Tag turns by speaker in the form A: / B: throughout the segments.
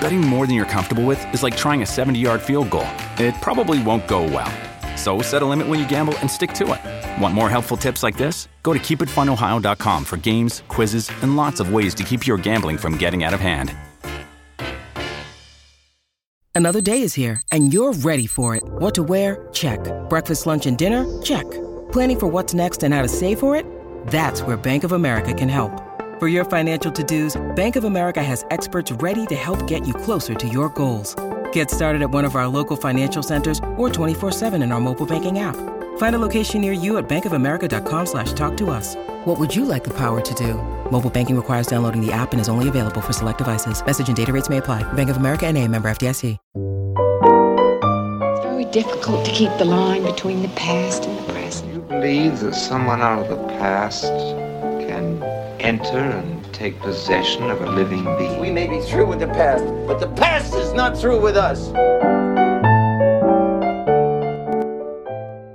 A: Betting more than you're comfortable with is like trying a 70 yard field goal. It probably won't go well. So set a limit when you gamble and stick to it. Want more helpful tips like this? Go to keepitfunohio.com for games, quizzes, and lots of ways to keep your gambling from getting out of hand.
B: Another day is here, and you're ready for it. What to wear? Check. Breakfast, lunch, and dinner? Check. Planning for what's next and how to save for it? That's where Bank of America can help. For your financial to-dos, Bank of America has experts ready to help get you closer to your goals. Get started at one of our local financial centers or 24-7 in our mobile banking app. Find a location near you at bankofamerica.com slash talk to us. What would you like the power to do? Mobile banking requires downloading the app and is only available for select devices. Message and data rates may apply. Bank of America and a member FDIC.
C: It's very difficult to keep the line between the past and the present.
D: You believe that someone out of the past can enter and take possession of a living being?
E: We may be through with the past, but the past is not through with us.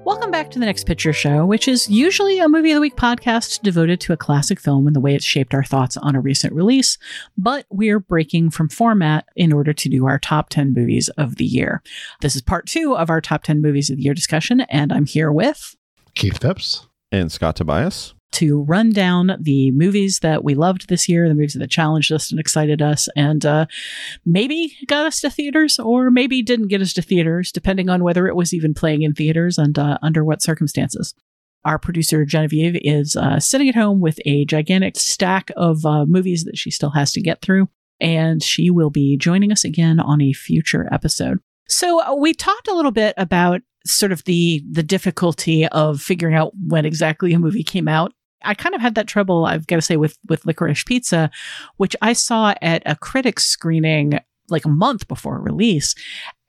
F: Welcome back to the Next Picture Show, which is usually a movie of the week podcast devoted to a classic film and the way it's shaped our thoughts on a recent release. But we're breaking from format in order to do our top 10 movies of the year. This is part two of our top 10 movies of the year discussion, and I'm here with
G: Keith Phipps
H: and Scott Tobias
F: to run down the movies that we loved this year, the movies that challenged us and excited us, and uh, maybe got us to theaters or maybe didn't get us to theaters, depending on whether it was even playing in theaters and uh, under what circumstances. Our producer Genevieve is uh, sitting at home with a gigantic stack of uh, movies that she still has to get through, and she will be joining us again on a future episode. So uh, we talked a little bit about sort of the the difficulty of figuring out when exactly a movie came out I kind of had that trouble, I've got to say, with with Licorice Pizza, which I saw at a critics screening like a month before release.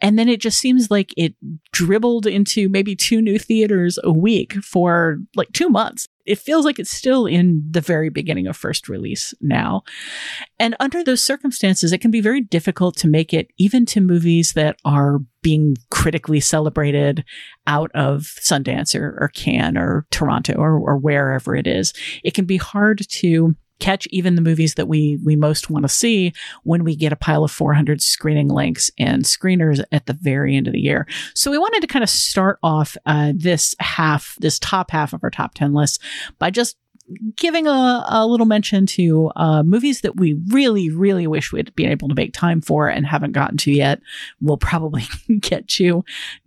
F: And then it just seems like it dribbled into maybe two new theaters a week for like two months. It feels like it's still in the very beginning of first release now. And under those circumstances, it can be very difficult to make it even to movies that are being critically celebrated out of Sundance or, or Cannes or Toronto or, or wherever it is. It can be hard to catch even the movies that we we most want to see when we get a pile of 400 screening links and screeners at the very end of the year. So we wanted to kind of start off uh, this half, this top half of our top 10 list by just giving a, a little mention to uh, movies that we really, really wish we'd been able to make time for and haven't gotten to yet. We'll probably get to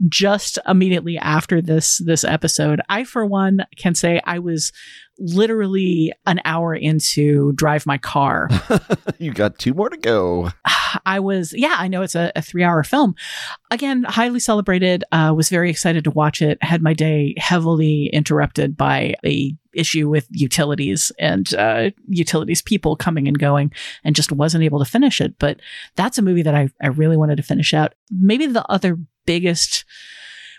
F: just immediately after this this episode. I, for one, can say I was literally an hour into Drive My Car.
H: you got two more to go.
F: I was, yeah, I know it's a, a three hour film. Again, highly celebrated. Uh, was very excited to watch it. Had my day heavily interrupted by a issue with utilities and uh, utilities people coming and going and just wasn't able to finish it. But that's a movie that I, I really wanted to finish out. Maybe the other biggest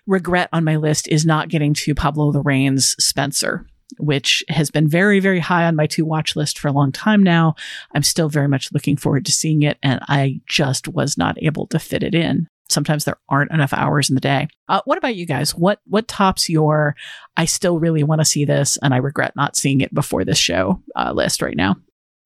F: regret on my list is not getting to Pablo Larraín's Spencer which has been very, very high on my to watch list for a long time now. I'm still very much looking forward to seeing it, and I just was not able to fit it in. Sometimes there aren't enough hours in the day. Uh, what about you guys? What what tops your I still really want to see this and I regret not seeing it before this show uh, list right now?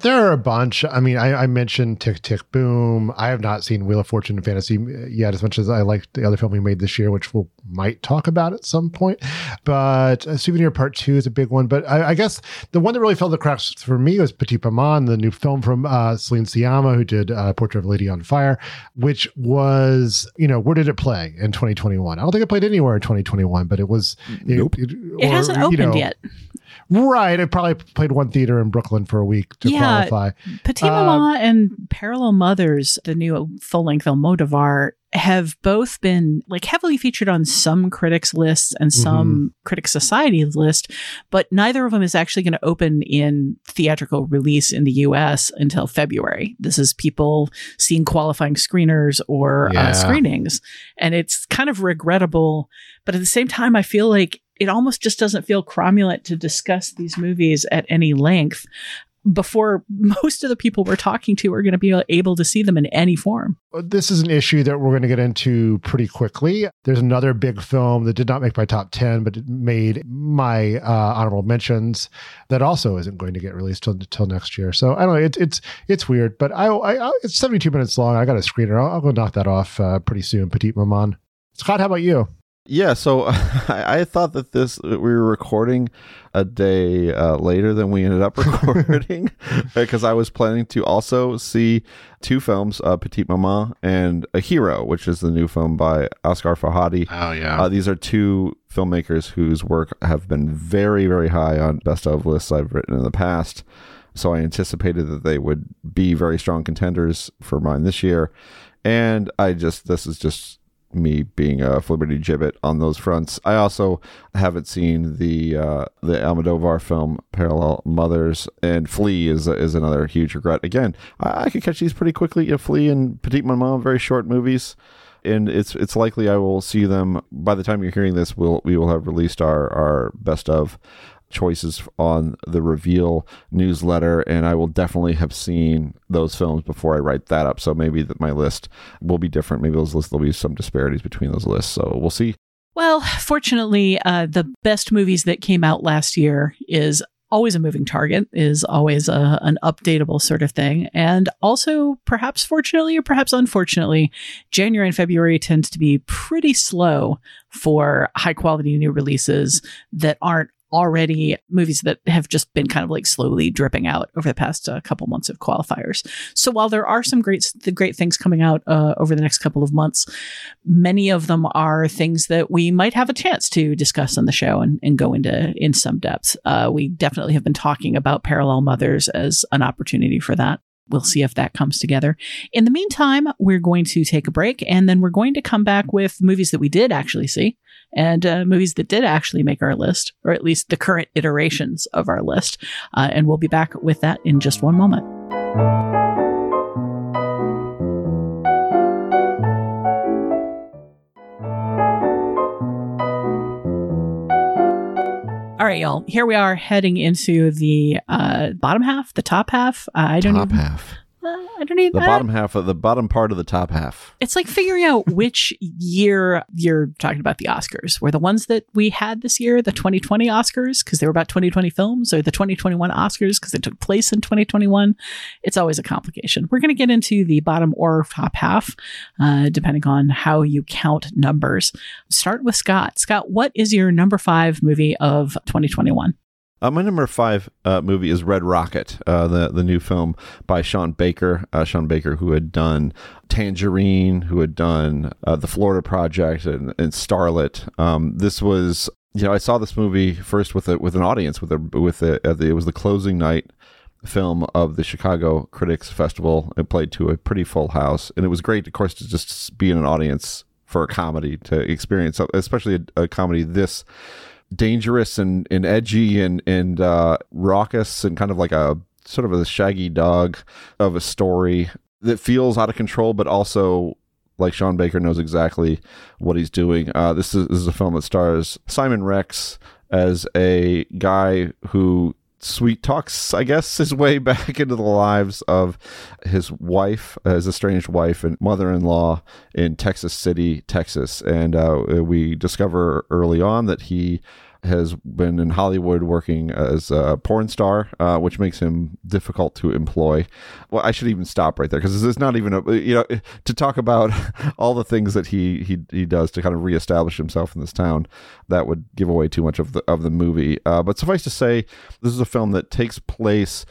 G: There are a bunch. I mean, I, I, mentioned Tick Tick Boom. I have not seen Wheel of Fortune and Fantasy yet, as much as I like the other film we made this year, which we'll might talk about at some point. But uh, Souvenir Part Two is a big one. But I, I, guess the one that really fell the cracks for me was Petite Maman, the new film from uh, Céline Sciamma, who did uh, Portrait of a Lady on Fire, which was, you know, where did it play in 2021? I don't think it played anywhere in 2021, but it was.
F: Nope. It, it, it hasn't opened you know, yet.
G: Right. I probably played one theater in Brooklyn for a week to yeah, qualify.
F: Petit uh, Maman and Parallel Mothers, the new full length Almodovar, have both been like heavily featured on some critics lists and some critic society list, but neither of them is actually going to open in theatrical release in the US until February. This is people seeing qualifying screeners or
G: Yeah.
F: uh, screenings. And it's kind of regrettable, but at the same time, I feel like it almost just doesn't feel cromulent to discuss these movies at any length before most of the people we're talking to are going to be able to see them in any form.
G: This is an issue that we're going to get into pretty quickly. There's another big film that did not make my top 10, but it made my uh, honorable mentions that also isn't going to get released till, till next year. So I don't know. It, it's it's weird, but I, I, I it's 72 minutes long. I got a screener. I'll, I'll go knock that off uh, pretty soon. Petite Maman. Scott, how about you?
H: Yeah, so I, I thought that this we were recording a day uh, later than we ended up recording because I was planning to also see two films, uh, Petite Maman and A Hero, which is the new film by Asghar Farhadi.
G: Oh yeah.
H: Uh, these are two filmmakers whose work have been very, very high on best of lists I've written in the past. So I anticipated that they would be very strong contenders for mine this year. And I just, this is just me being a Liberty Gibbet on those fronts. I also haven't seen the uh, the Almodovar film Parallel Mothers and Flee is is another huge regret. Again, I, I could catch these pretty quickly. You know, Flee and Petite Maman, very short movies and it's it's likely I will see them by the time you're hearing this. We'll we will have released our our best of choices on the reveal newsletter, and I will definitely have seen those films before I write that up. So maybe that my list will be different. Maybe those lists there'll be some disparities between those lists. So we'll see.
F: Well, fortunately, uh, the best movies that came out last year is always a moving target, is always a, an updatable sort of thing. And also, perhaps fortunately or perhaps unfortunately, January and February tends to be pretty slow for high quality new releases that aren't already movies that have just been kind of like slowly dripping out over the past uh, couple months of qualifiers. So while there are some great the great things coming out uh, over the next couple of months, many of them are things that we might have a chance to discuss on the show and, and go into in some depth. Uh, we definitely have been talking about Parallel Mothers as an opportunity for that. We'll see if that comes together. In the meantime, we're going to take a break and then we're going to come back with movies that we did actually see and uh, movies that did actually make our list, or at least the current iterations of our list. Uh, and we'll be back with that in just one moment. All right, y'all. Here we are heading into the uh, bottom half, the top half. Uh, I don't
H: top
F: even.
H: half.
F: Uh, I don't even.
H: The
F: I-
H: bottom half of the bottom part of the top half.
F: It's like figuring out which year you're talking about the Oscars. Were the ones that we had this year the 2020 Oscars because they were about 2020 films, or the 2021 Oscars because they took place in 2021? It's always a complication. We're going to get into the bottom or top half, uh, depending on how you count numbers. Start with Scott. Scott, what is your number five movie of 2021?
H: Uh, my number five uh, movie is Red Rocket, uh, the the new film by Sean Baker. Uh, Sean Baker, who had done Tangerine, who had done uh, the Florida Project and, and Starlet. Um, this was, you know, I saw this movie first with a with an audience with a with a, the, it was the closing night film of the Chicago Critics Festival. It played to a pretty full house, and it was great, of course, to just be in an audience for a comedy to experience, especially a, a comedy this dangerous and, and edgy and and uh, raucous and kind of like a sort of a shaggy dog of a story that feels out of control, but also like Sean Baker knows exactly what he's doing. Uh, this is this is a film that stars Simon Rex as a guy who sweet talks, I guess, his way back into the lives of his wife, his estranged wife and mother-in-law in Texas City, Texas, and uh, we discover early on that he has been in Hollywood working as a porn star, uh, which makes him difficult to employ. Well, I should even stop right there because this is not even a you know to talk about all the things that he he he does to kind of reestablish himself in this town. That would give away too much of the of the movie. Uh, but suffice to say, this is a film that takes place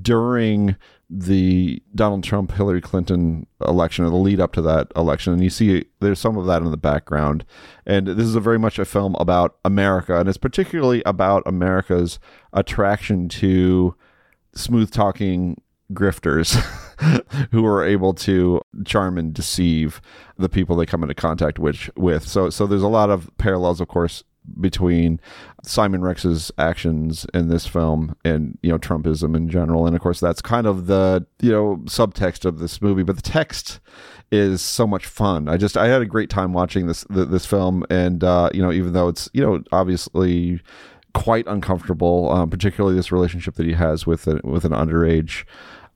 H: during the Donald Trump Hillary Clinton election or the lead up to that election and you see there's some of that in the background and this is a very much a film about America and it's particularly about America's attraction to smooth talking grifters who are able to charm and deceive the people they come into contact with. So so there's a lot of parallels, of course, between Simon Rex's actions in this film and you know Trumpism in general, and of course that's kind of the you know subtext of this movie. But the text is so much fun. I just I had a great time watching this this film, and uh, you know even though it's you know obviously quite uncomfortable, um, particularly this relationship that he has with a, with an underage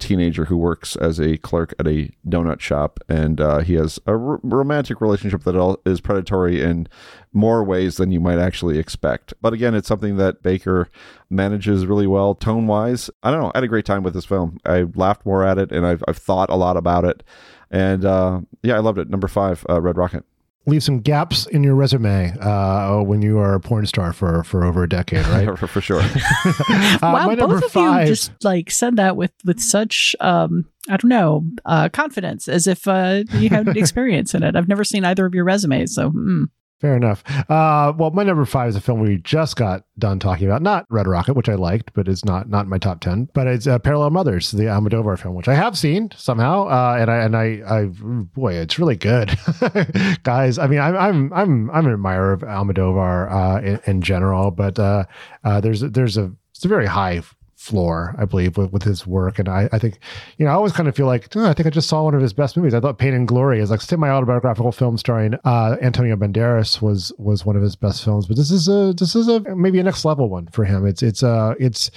H: teenager who works as a clerk at a donut shop, and uh, he has a r- romantic relationship that is predatory in more ways than you might actually expect. But again, it's something that Baker manages really well tone wise. I don't know. I had a great time with this film. I laughed more at it, and I've, I've thought a lot about it. And uh, yeah, I loved it. Number five, uh, Red Rocket
G: leave some gaps in your resume uh, when you are a porn star for for over a decade, right?
H: for, for, sure.
F: uh, wow, both of five, you just like said that with with such um, I don't know uh, confidence, as if uh, you had experience in it. I've never seen either of your resumes, so. Mm.
G: Fair enough. Uh, well, my number five is a film we just got done talking about. Not Red Rocket, which I liked, but is not not my top ten. But it's uh, Parallel Mothers, the Almodovar film, which I have seen somehow, uh, and I and I, I boy, it's really good, guys. I mean, I'm I'm I'm I'm an admirer of Almodovar uh, in, in, general, but uh, uh, there's there's a it's a very high floor, I believe, with, with his work. And I, I think, you know, I always kind of feel like, oh, I think I just saw one of his best movies. I thought Pain and Glory is like semi-autobiographical film starring uh, Antonio Banderas was was one of his best films. But this is a this is a maybe a next level one for him. It's it's uh it's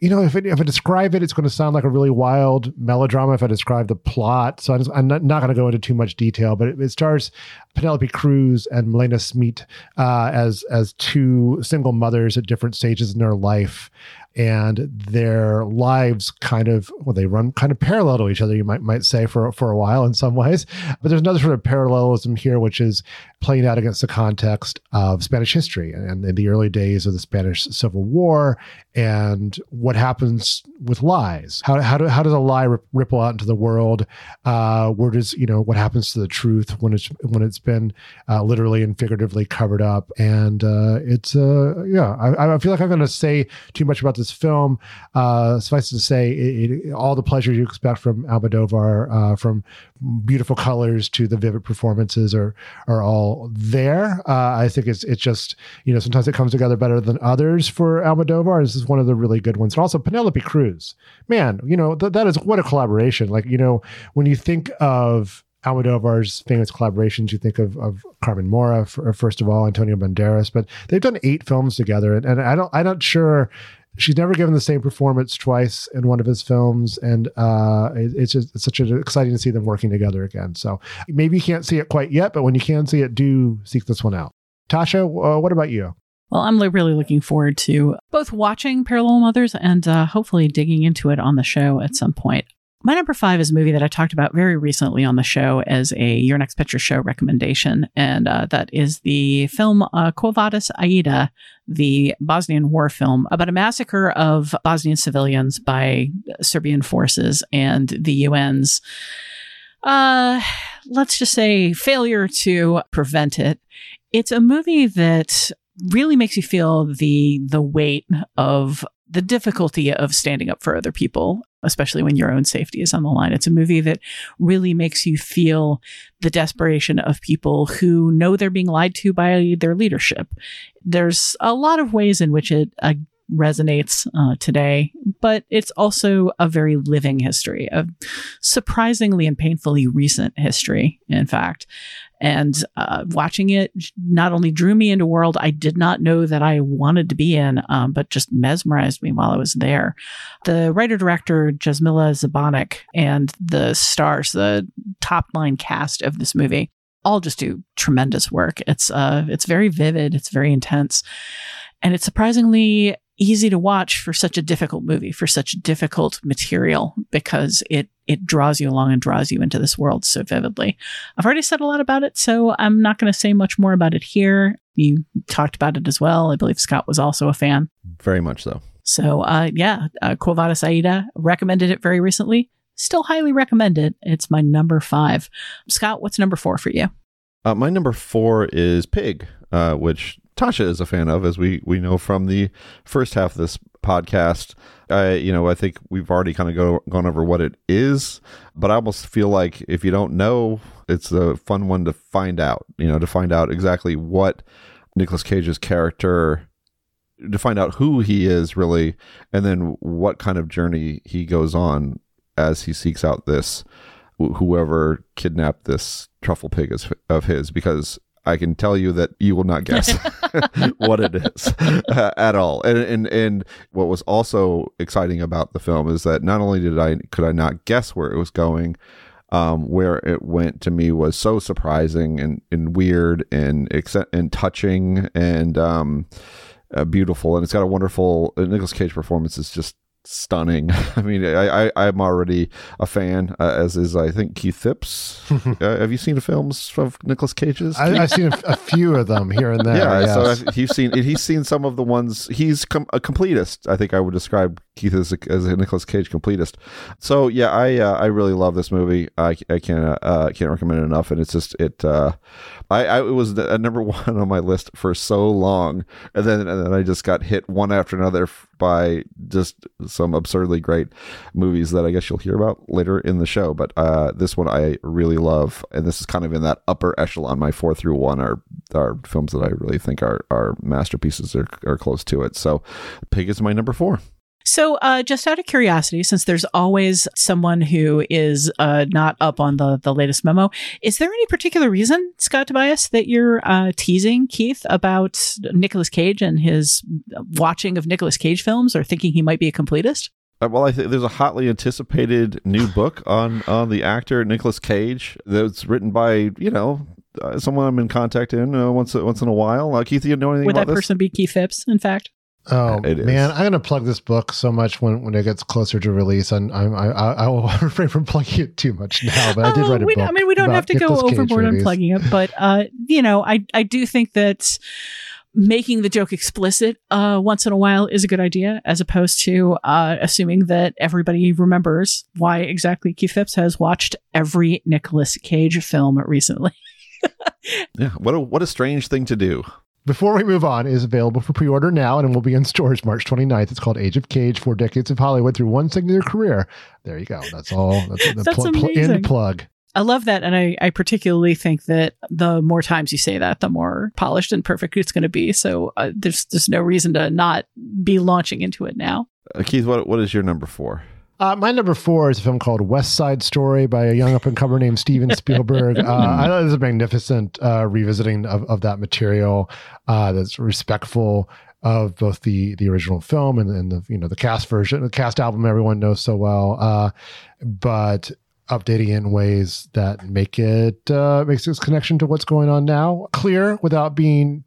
G: you know if it, if I describe it, it's going to sound like a really wild melodrama. If I describe the plot, so I'm, just, I'm not, not going to go into too much detail. But it, it stars Penelope Cruz and Milena Smit uh, as as two single mothers at different stages in their life and their lives kind of well they run kind of parallel to each other you might might say for for a while in some ways but there's another sort of parallelism here which is playing out against the context of Spanish history and in the early days of the Spanish Civil War and what happens with lies. How, how, do, how does a lie ripple out into the world? Uh, where does, you know, what happens to the truth when it's, when it's been uh, literally and figuratively covered up? And uh, it's, uh, yeah, I, I feel like I'm going to say too much about this film. Uh, suffice to say, it, it, all the pleasures you expect from Almodovar, uh, from beautiful colors to the vivid performances are, are all there. Uh, I think it's it's just you know sometimes it comes together better than others for Almodovar. This is one of the really good ones. And also Penelope Cruz, man, you know th- that is what a collaboration. Like you know when you think of Almodovar's famous collaborations, you think of, of Carmen Maura, for, first of all, Antonio Banderas, but they've done eight films together, and, and I don't, I'm not sure she's never given the same performance twice in one of his films and uh, it, it's just it's such an exciting to see them working together again. So maybe you can't see it quite yet but when you can see it do seek this one out. Tasha uh, what about you?
F: Well, I'm really looking forward to both watching Parallel Mothers and uh, hopefully digging into it on the show at some point. My number five is a movie that I talked about very recently on the show as a Your Next Picture Show recommendation, and uh, that is the film uh, Quo Vadis Aida, the Bosnian war film about a massacre of Bosnian civilians by Serbian forces and the UN's, uh, let's just say, failure to prevent it. It's a movie that really makes you feel the the weight of the difficulty of standing up for other people especially when your own safety is on the line. It's a movie that really makes you feel the desperation of people who know they're being lied to by their leadership. There's a lot of ways in which it uh, resonates uh, today, but it's also a very living history, a surprisingly and painfully recent history, in fact. And uh, watching it not only drew me into a world I did not know that I wanted to be in, um, but just mesmerized me while I was there. The writer director Jasmila Zbanic and the stars, the top line cast of this movie, all just do tremendous work. It's uh, it's very vivid, it's very intense, and it's surprisingly easy to watch for such a difficult movie, for such difficult material, because it it draws you along and draws you into this world so vividly. I've already said a lot about it, so I'm not going to say much more about it here. You talked about it as well. I believe Scott was also a fan.
H: Very much so.
F: So, uh, yeah, uh, Quo Vadis Aida recommended it very recently. Still highly recommend it. It's my number five. Scott, what's number four for you?
H: Uh, my number four is Pig, uh, which Tasha is a fan of, as we we know from the first half of this podcast. I, you know, I think we've already kind of go, gone over what it is, but I almost feel like if you don't know, it's a fun one to find out. You know, to find out exactly what Nicolas Cage's character, to find out who he is really, and then what kind of journey he goes on as he seeks out this whoever kidnapped this truffle pig of his because I can tell you that you will not guess what it is uh, at all. And, and and what was also exciting about the film is that not only did I could I not guess where it was going, um, where it went to me was so surprising and, and weird and and touching and um, uh, beautiful. And it's got a wonderful uh, Nicolas Cage performance is just stunning. I mean, I, I am already a fan, uh, as is I think Keith Phipps. uh, have you seen films of Nicolas Cage's?
G: I, have seen a, a, few of them here and there.
H: Yeah, yes. so he's seen he's seen some of the ones. He's com- a completist. I think I would describe Keith is a, as a Nicolas Cage completist. So yeah, I uh, I really love this movie. I I can't uh, can't recommend it enough, and it's just it. Uh, I, I it was a number one on my list for so long, and then and then I just got hit one after another by just some absurdly great movies that I guess you'll hear about later in the show. But uh, this one I really love, and this is kind of in that upper echelon. My four through one are are films that I really think are are masterpieces or are close to it. So, Pig is my number four.
F: So, uh, just out of curiosity, since there's always someone who is uh, not up on the the latest memo, is there any particular reason, Scott Tobias, that you're uh, teasing Keith about Nicolas Cage and his watching of Nicolas Cage films, or thinking he might be a completist?
H: Uh, well, I think there's a hotly anticipated new book on on the actor Nicolas Cage that's written by you know uh, someone I'm in contact in uh, once once in a while. Uh, Keith, do you know anything
F: Would
H: about
F: that person be Keith Phipps? In fact.
G: Oh man, I'm gonna plug this book so much when, when it gets closer to release, and I'm, I I will refrain from plugging it too much now. But I did write a
F: we,
G: book.
F: I mean, we don't have to go overboard on plugging it, but uh, you know, I I do think that making the joke explicit uh, once in a while is a good idea, as opposed to uh, assuming that everybody remembers why exactly Keith Phipps has watched every Nicolas Cage film recently.
H: yeah, what a what a strange thing to do.
G: Before we move on, is available for pre-order now and will be in stores March 29th. It's called Age of Cage: Four Decades of Hollywood Through One Singular Career. There you go. That's all. That's the
F: That's
G: pl- pl-
F: amazing.
G: end plug.
F: I love that, and I, I particularly think that the more times you say that, the more polished and perfect it's going to be. So uh, there's there's no reason to not be launching into it now.
H: Uh, Keith, what what is your number four?
G: Uh, my number four is a film called West Side Story by a young up and comer named Steven Spielberg. Uh, I thought it was a magnificent uh, revisiting of, of that material uh, that's respectful of both the the original film and, and the you know the cast version, the cast album everyone knows so well, uh, but updating in ways that make it uh, makes its connection to what's going on now clear without being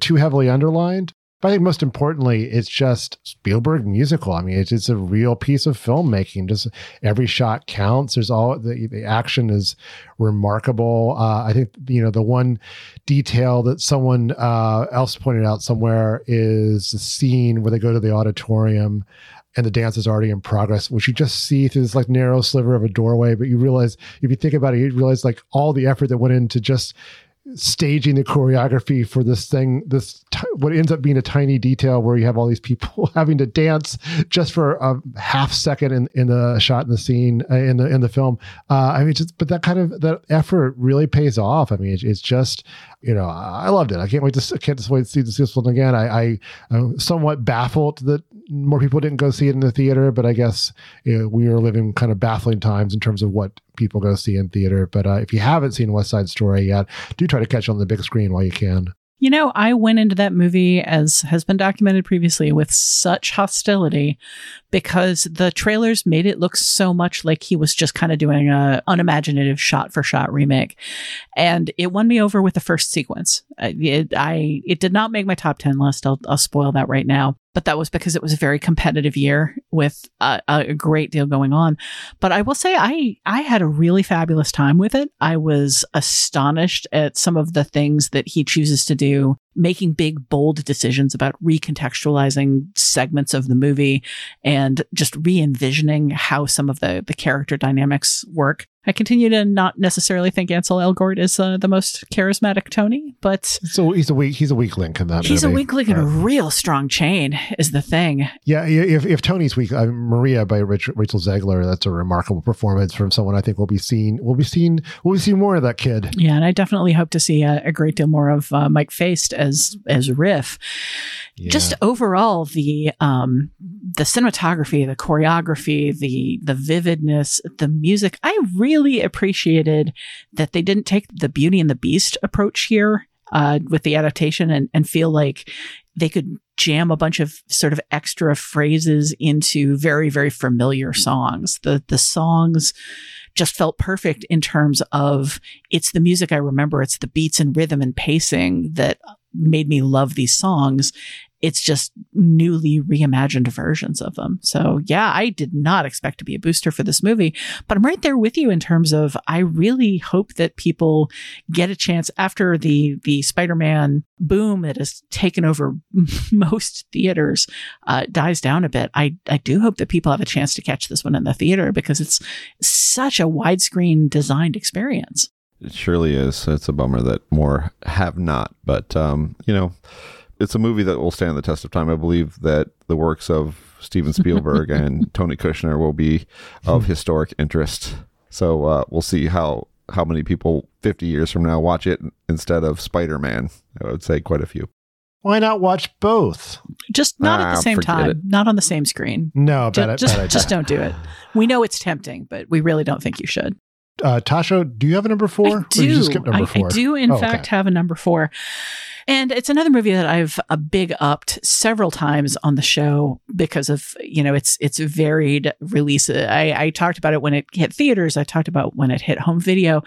G: too heavily underlined. But I think most importantly, it's just Spielberg musical. I mean, it's, it's a real piece of filmmaking. Just every shot counts. There's all the, the action is remarkable. Uh, I think you know the one detail that someone uh, else pointed out somewhere is the scene where they go to the auditorium and the dance is already in progress, which you just see through this like narrow sliver of a doorway. But you realize, if you think about it, you realize like all the effort that went into just staging the choreography for this thing this t- what ends up being a tiny detail where you have all these people having to dance just for a half second in, in the shot in the scene uh, in the in the film. Uh, i mean just but that kind of that effort really pays off. I mean it, it's just you know i loved it. I can't wait to can't just wait to see this one again. I, I i'm somewhat baffled that more people didn't go see it in the theater but i guess you know, we are living kind of baffling times in terms of what people go see in theater. But uh, if you haven't seen west side story yet do try to catch it on the big screen while you can
F: You know, I went into that movie, as has been documented previously, with such hostility because the trailers made it look so much like he was just kind of doing a unimaginative shot for shot remake, and it won me over with the first sequence. It, I, it did not make my top ten list. I'll, I'll spoil that right now. But that was because it was a very competitive year with a, a great deal going on. But I will say, I I had a really fabulous time with it. I was astonished at some of the things that he chooses to do making big, bold decisions about recontextualizing segments of the movie and just re envisioning how some of the, the character dynamics work. I continue to not necessarily think Ansel Elgort is uh, the most charismatic Tony, but
G: So he's a weak he's a weak link in that.
F: he's a
G: movie.
F: weak link in a real strong chain. Is the thing.
G: Yeah, yeah, if, if Tony's weak, uh, Maria by Rich, Rachel Zegler, that's a remarkable performance from someone I think we'll be seeing. We'll be seeing. We'll be seeing more of that kid.
F: Yeah, and I definitely hope to see a, a great deal more of uh, Mike Faist as as Riff. Just overall, the um, the cinematography, the choreography, the the vividness, the music. I really appreciated that they didn't take the Beauty and the Beast approach here uh, with the adaptation and and feel like they could jam a bunch of sort of extra phrases into very very familiar songs. The the songs just felt perfect in terms of it's the music I remember. It's the beats and rhythm and pacing that made me love these songs. It's just newly reimagined versions of them. So, yeah, I did not expect to be a booster for this movie, but I'm right there with you in terms of I really hope that people get a chance after the the Spider-Man boom that has taken over most theaters uh, dies down a bit. I I do hope that people have a chance to catch this one in the theater because it's such a widescreen designed experience.
H: It surely is. It's a bummer that more have not, but um, you know, it's a movie that will stand the test of time. I believe that the works of Steven Spielberg and Tony Kushner will be of historic interest. So uh, we'll see how how many people 50 years from now watch it instead of Spider-Man. I would say quite a few.
G: Why not watch both?
F: Just not at
H: Ah,
F: the same time,
H: it.
F: not on the same screen.
G: No, bad,
F: just
G: bad idea.
F: just don't do it. We know it's tempting, but we really don't think you should.
G: Uh, Tasha, do you have a number four?
F: I
G: Or you
F: do.
G: skip number
F: I,
G: four?
F: I do, in
G: Oh,
F: fact,
G: okay.
F: have a number four. And it's another movie that I've uh, big upped several times on the show because of you know its its varied release. I, I talked about it when it hit theaters. I talked about when it hit home video.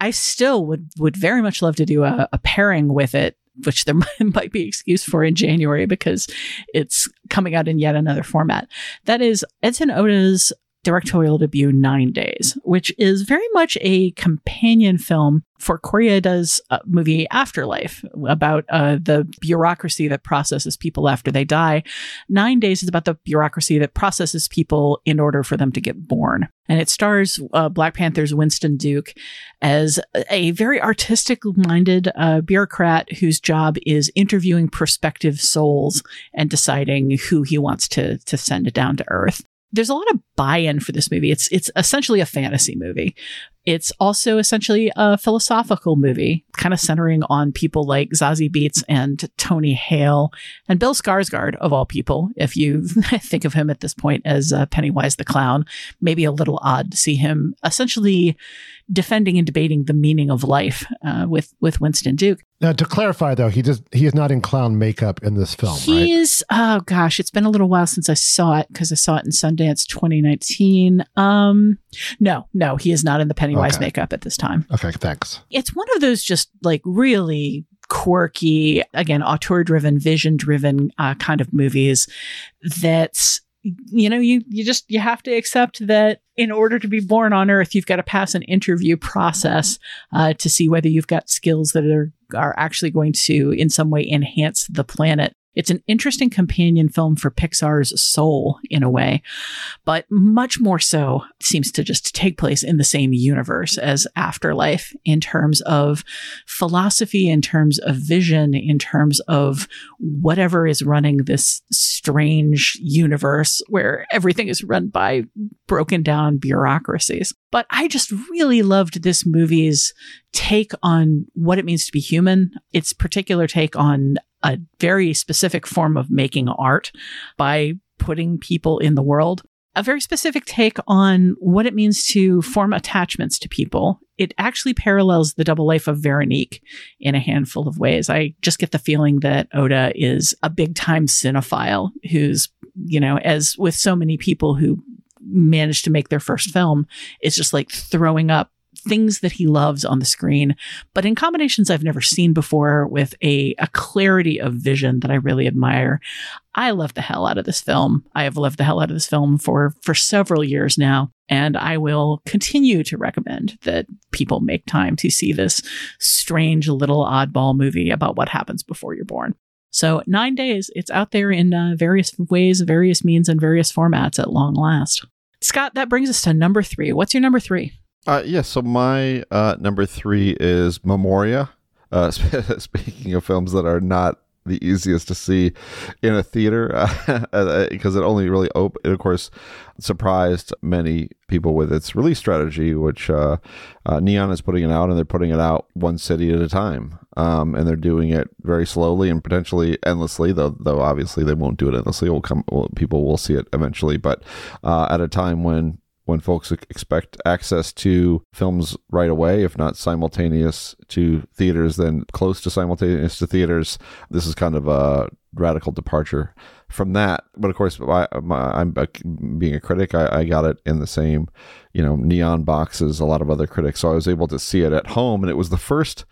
F: I still would would very much love to do a, a pairing with it, which there might, might be excuse for in January because it's coming out in yet another format. That is Edson Oda's directorial debut, Nine Days, which is very much a companion film for Koreeda's uh, movie Afterlife about uh, the bureaucracy that processes people after they die. Nine Days is about the bureaucracy that processes people in order for them to get born. And it stars uh, Black Panther's Winston Duke as a very artistic minded uh, bureaucrat whose job is interviewing prospective souls and deciding who he wants to, to send down to Earth there's a lot of buy-in for this movie. It's it's essentially a fantasy movie. It's also essentially a philosophical movie, kind of centering on people like Zazie Beetz and Tony Hale and Bill Skarsgård of all people. If you think of him at this point as uh, Pennywise the clown, maybe a little odd to see him essentially defending and debating the meaning of life uh, with with Winston Duke.
G: Now, to clarify, though, he does he is not in clown makeup in this film, right?
F: He is. Oh gosh, it's been a little while since I saw it because I saw it in Sundance 2019. Um, no, no, he is not in the Pennywise
G: Okay.
F: makeup at this time.
G: Okay, thanks.
F: It's one of those just like really quirky, again, auteur driven, vision driven uh, kind of movies that's you know you you just you have to accept that in order to be born on earth you've got to pass an interview process uh, to see whether you've got skills that are are actually going to in some way enhance the planet it's an interesting companion film for Pixar's Soul in a way, but much more so seems to just take place in the same universe as Afterlife in terms of philosophy, in terms of vision, in terms of whatever is running this strange universe where everything is run by broken down bureaucracies. But I just really loved this movie's take on what it means to be human, its particular take on a very specific form of making art by putting people in the world. A very specific take on what it means to form attachments to people. It actually parallels the double life of Veronique in a handful of ways. I just get the feeling that Oda is a big time cinephile who's, you know, as with so many people who managed to make their first film, is just like throwing up things that he loves on the screen, but in combinations I've never seen before with a, a clarity of vision that I really admire. I love the hell out of this film. I have loved the hell out of this film for, for several years now, and I will continue to recommend that people make time to see this strange little oddball movie about what happens before you're born. So, nine days, it's out there in uh, various ways, various means, and various formats at long last. Scott, that brings us to number three. What's your number three?
H: Uh, yeah, so my uh, number three is Memoria. Uh, speaking of films that are not the easiest to see in a theater because uh, it only really opened, of course, surprised many people with its release strategy, which uh, uh, Neon is putting it out, and they're putting it out one city at a time, um, and they're doing it very slowly and potentially endlessly. Though, though obviously they won't do it endlessly. It will come, people will see it eventually, but uh, at a time when when folks expect access to films right away, if not simultaneous to theaters, then close to simultaneous to theaters. This is kind of a radical departure from that. But of course, I, am being a critic. I, I, got it in the same, you know, neon boxes. A lot of other critics, so I was able to see it at home, and it was the first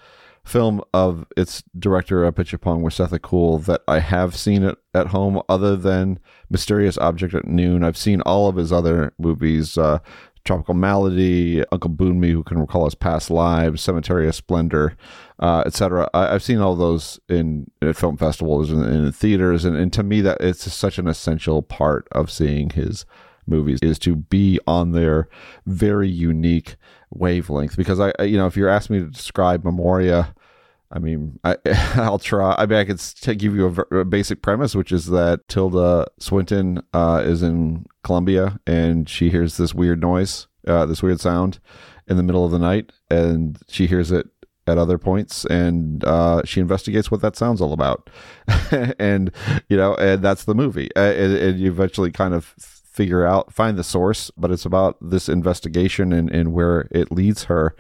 H: film of its director Apichatpong Weerasethakul that I have seen it at home other than Mysterious Object at Noon. I've seen all of his other movies, uh, Tropical Malady, Uncle Boonmee, who can recall his past lives, Cemetery of Splendor, uh, etc. I've seen all those in, in film festivals and in theaters, and, and to me, that it's such an essential part of seeing his movies is to be on their very unique wavelength. Because I, you know, if you're asking me to describe Memoria, I mean, I, will try. I mean, I could give you a, a, basic premise, which is that Tilda Swinton uh, is in Colombia and she hears this weird noise, uh, this weird sound in the middle of the night, and she hears it at other points and uh, she investigates what that sounds all about and you know and that's the movie uh, and, and, you eventually kind of figure out find the source but it's about this investigation and, and where it leads her.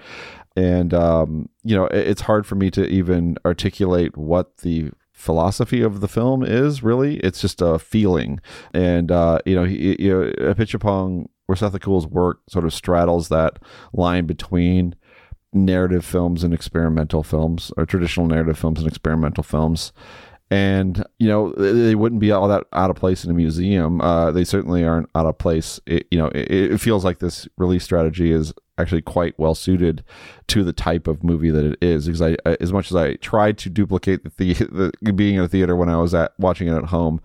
H: And um, you know it, it's hard for me to even articulate what the philosophy of the film is really. It's just a feeling. And uh, you know he, you know Apichatpong Weerasethakul's work sort of straddles that line between narrative films and experimental films or traditional narrative films and experimental films and you know they wouldn't be all that out of place in a museum. Uh, they certainly aren't out of place. It, you know, it, it, feels like this release strategy is actually quite well suited to the type of movie that it is. Because I, as much as I tried to duplicate the, the, the being in a theater when I was at watching it at home,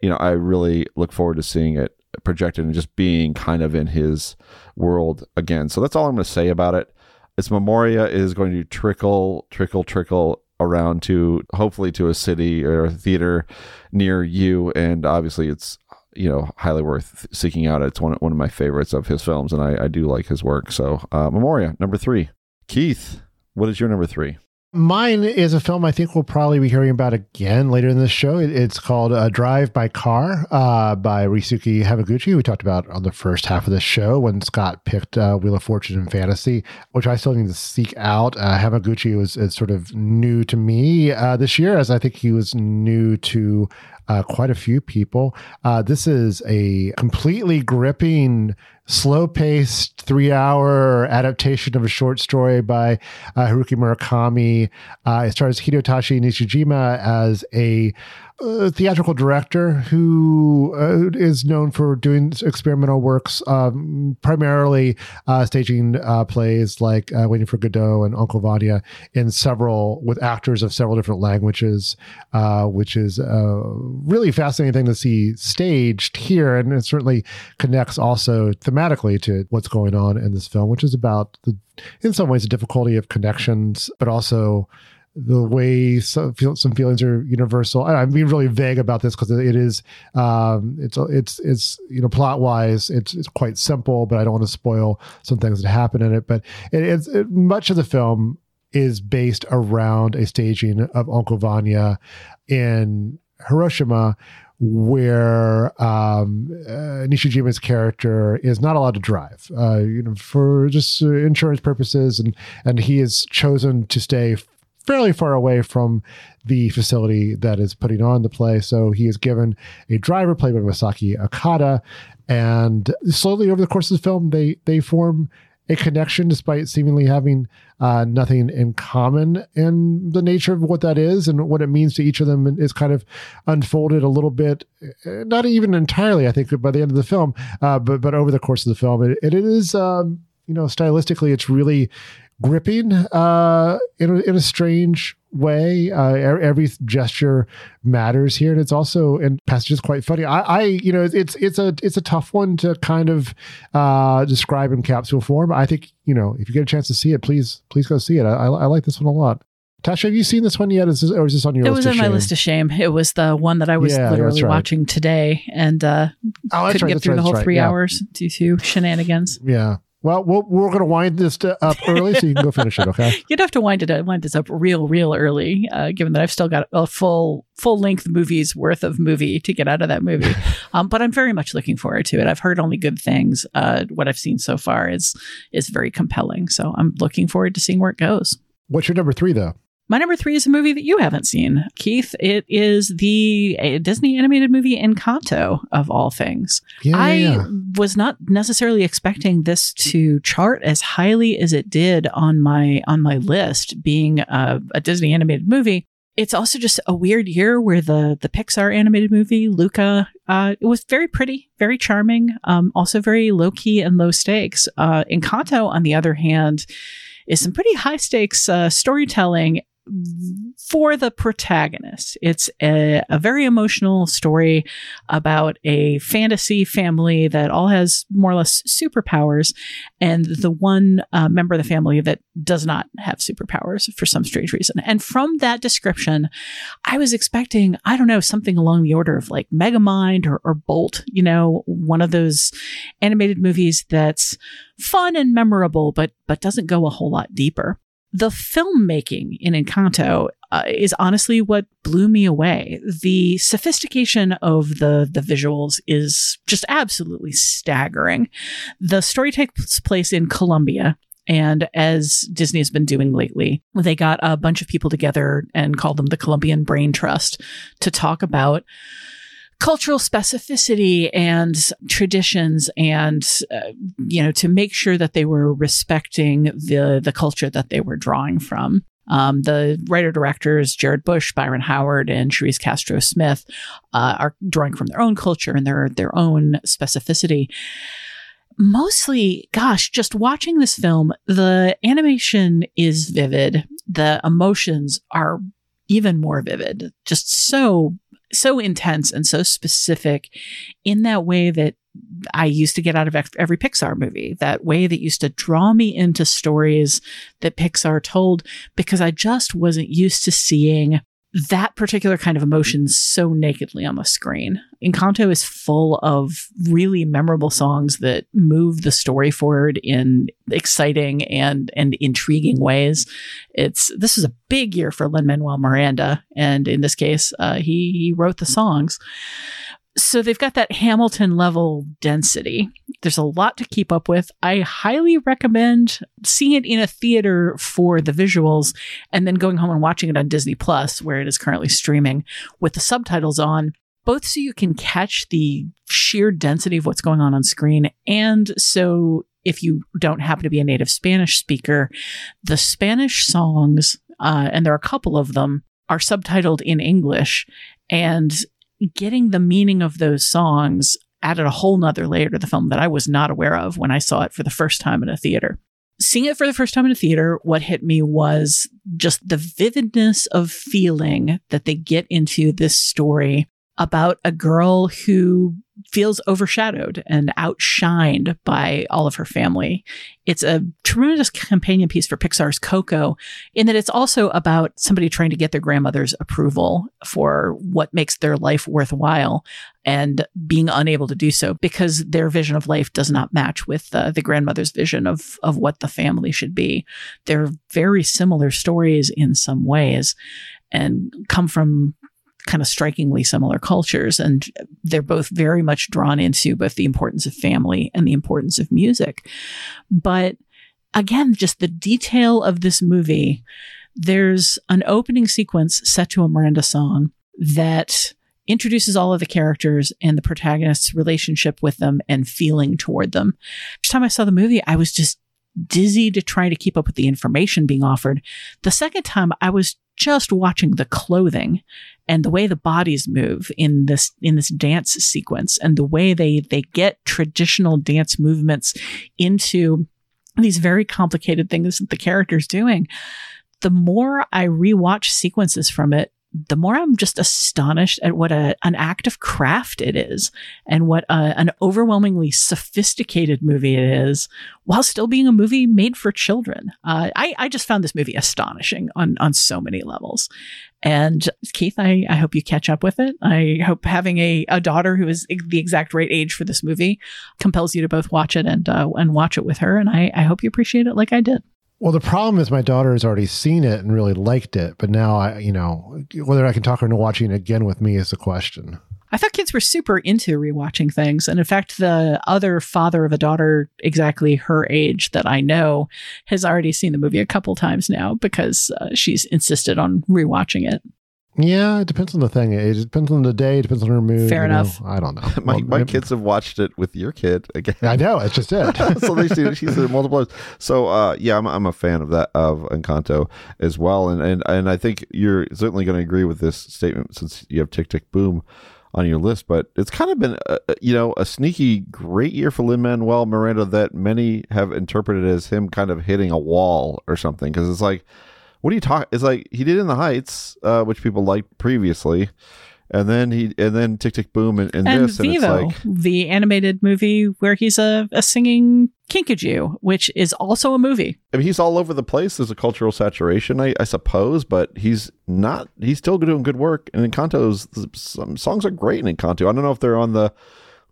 H: you know, I really look forward to seeing it projected and just being kind of in his world again. So that's all I'm going to say about it. Its Memoria is going to trickle, trickle, trickle around to hopefully to a city or a theater near you. And obviously it's you know highly worth seeking out. It's one, one of my favorites of his films and i, I do like his work. So uh, memoria number three. Keith what is your number three
G: Mine is a film I think we'll probably be hearing about again later in this show. It's called uh, Drive My Car uh, by Ryusuke Hamaguchi. We talked about on the first half of the show when Scott picked uh, Wheel of Fortune and Fantasy, which I still need to seek out. Uh, Hamaguchi was sort of new to me uh, this year, as I think he was new to uh, quite a few people. Uh, this is a completely gripping, slow paced, three hour adaptation of a short story by uh, Haruki Murakami. Uh, it stars Hidetoshi Nishijima as a a theatrical director who uh, is known for doing experimental works, um, primarily uh, staging uh, plays like uh, Waiting for Godot and Uncle Vanya in several with actors of several different languages, uh, which is a really fascinating thing to see staged here, and it certainly connects also thematically to what's going on in this film, which is about the, in some ways, the difficulty of connections, but also the way some, some feelings are universal. I'm being really vague about this because it is, um, it's it's it's you know plot wise, it's it's quite simple, but I don't want to spoil some things that happen in it. But it, it's it, much of the film is based around a staging of Uncle Vanya in Hiroshima, where um, uh, Nishijima's character is not allowed to drive, uh, you know, for just insurance purposes, and and he is chosen to stay fairly far away from the facility that is putting on the play. So he is given a driver played by Masaki Akata, and slowly over the course of the film, they they form a connection despite seemingly having uh, nothing in common. And the nature of what that is and what it means to each of them is kind of unfolded a little bit, not even entirely, I think, by the end of the film, uh, but but over the course of the film, it, it is. Um, you know, stylistically, it's really gripping uh, in, a, in a strange way. Uh, every gesture matters here, and it's also in passages quite funny. I, I, you know, it's it's a it's a tough one to kind of uh, describe in capsule form. I think you know if you get a chance to see it, please please go see it. I, I, I like this one a lot. Tasha, have you seen this one yet? Is this, or is this on your list?
F: It
G: was
F: on my
G: shame?
F: list of shame. It was the one that I was
G: Yeah,
F: literally
G: right.
F: watching today and uh,
G: Oh,
F: couldn't
G: right,
F: get through
G: right,
F: the whole three
G: yeah.
F: hours due to shenanigans.
G: Yeah. Well, we're, we're going to wind this up early so you can go finish it. Okay.
F: You'd have to wind it wind this up real, real early, uh, given that I've still got a full full length movie's worth of movie to get out of that movie. um, but I'm very much looking forward to it. I've heard only good things. Uh, what I've seen so far is is very compelling. So I'm looking forward to seeing where it goes.
G: What's your number three, though?
F: My number three is a movie that you haven't seen, Keith. It is the Disney animated movie Encanto, of all things.
G: Yeah,
F: I
G: yeah.
F: was not necessarily expecting this to chart as highly as it did on my on my list, being a, a Disney animated movie. It's also just a weird year where the the Pixar animated movie Luca uh, it was very pretty, very charming, um, also very low key and low stakes. Uh, Encanto, on the other hand, is some pretty high stakes uh, storytelling for the protagonist. It's a, a very emotional story about a fantasy family that all has more or less superpowers, and the one uh, member of the family that does not have superpowers for some strange reason. And from that description, I was expecting, I don't know, something along the order of like Megamind or, or Bolt, you know, one of those animated movies that's fun and memorable, but but doesn't go a whole lot deeper the filmmaking in Encanto uh, is honestly what blew me away. The sophistication of the the visuals is just absolutely staggering. The story takes place in Colombia. And as Disney has been doing lately, they got a bunch of people together and called them the Colombian Brain Trust to talk about cultural specificity and traditions and uh, you know to make sure that they were respecting the the culture that they were drawing from um, the writer directors Jared Bush, Byron Howard, and Charise Castro Smith uh, are drawing from their own culture and their their own specificity. Mostly, gosh, just watching this film, the animation is vivid. The emotions are even more vivid. Just so so intense and so specific in that way that I used to get out of every Pixar movie, that way that used to draw me into stories that Pixar told because I just wasn't used to seeing that particular kind of emotion so nakedly on the screen. Encanto is full of really memorable songs that move the story forward in exciting and and intriguing ways. It's this is a big year for Lin Manuel Miranda, and in this case, uh, he he wrote the songs. So they've got that Hamilton level density. There's a lot to keep up with. I highly recommend seeing it in a theater for the visuals and then going home and watching it on Disney Plus, where it is currently streaming with the subtitles on, both so you can catch the sheer density of what's going on on screen and so if you don't happen to be a native Spanish speaker, the Spanish songs, uh, and there are a couple of them, are subtitled in English. And getting the meaning of those songs added a whole nother layer to the film that I was not aware of when I saw it for the first time in a theater. Seeing it for the first time in a theater, what hit me was just the vividness of feeling that they get into this story about a girl who feels overshadowed and outshined by all of her family. It's a tremendous companion piece for Pixar's Coco in that it's also about somebody trying to get their grandmother's approval for what makes their life worthwhile and being unable to do so because their vision of life does not match with uh, the grandmother's vision of of what the family should be. They're very similar stories in some ways and come from kind of strikingly similar cultures. And they're both very much drawn into both the importance of family and the importance of music. But again, just the detail of this movie, there's an opening sequence set to a Miranda song that introduces all of the characters and the protagonist's relationship with them and feeling toward them. Each time I saw the movie, I was just dizzy to try to keep up with the information being offered. The second time, I was just watching the clothing and the way the bodies move in this in this dance sequence and the way they they get traditional dance movements into these very complicated things that the character's doing the more I rewatch sequences from it, the more I'm just astonished at what a, an act of craft it is and what a, an overwhelmingly sophisticated movie it is while still being a movie made for children. Uh, I, I just found this movie astonishing on, on so many levels. And Keith, I, I hope you catch up with it. I hope having a, a daughter who is the exact right age for this movie compels you to both watch it and, uh, and watch it with her. And I, I hope you appreciate it like I did.
G: Well, the problem is my daughter has already seen it and really liked it, but now I, you know, whether I can talk her into watching it again with me is the question.
F: I thought kids were super into rewatching things. And in fact, the other father of a daughter exactly her age that I know has already seen the movie a couple times now because uh, she's insisted on rewatching it.
G: Yeah, it depends on the thing. It depends on the day. It depends on her mood.
F: Fair enough.
G: Know? I don't know.
H: my
G: Well,
H: my
G: maybe-
H: kids have watched it with your kid again.
G: I know. It's just it.
H: so they see she's seen it multiple times. So uh, yeah, I'm I'm a fan of that of Encanto as well, and and and I think you're certainly going to agree with this statement since you have Tick Tick Boom on your list. But it's kind of been a, a- you know a sneaky great year for Lin Manuel Miranda that many have interpreted as him kind of hitting a wall or something because it's like. What are you talking? It's like he did in the Heights, uh, which people liked previously, and then he and then Tick Tick Boom and, and,
F: And
H: this, and it's like
F: the animated movie where he's a, a singing kinkajou, which is also a movie.
H: I mean, he's all over the place. There's a cultural saturation, I, I suppose, but he's not. He's still doing good work. And Encanto's some songs are great in Encanto. I don't know if they're on the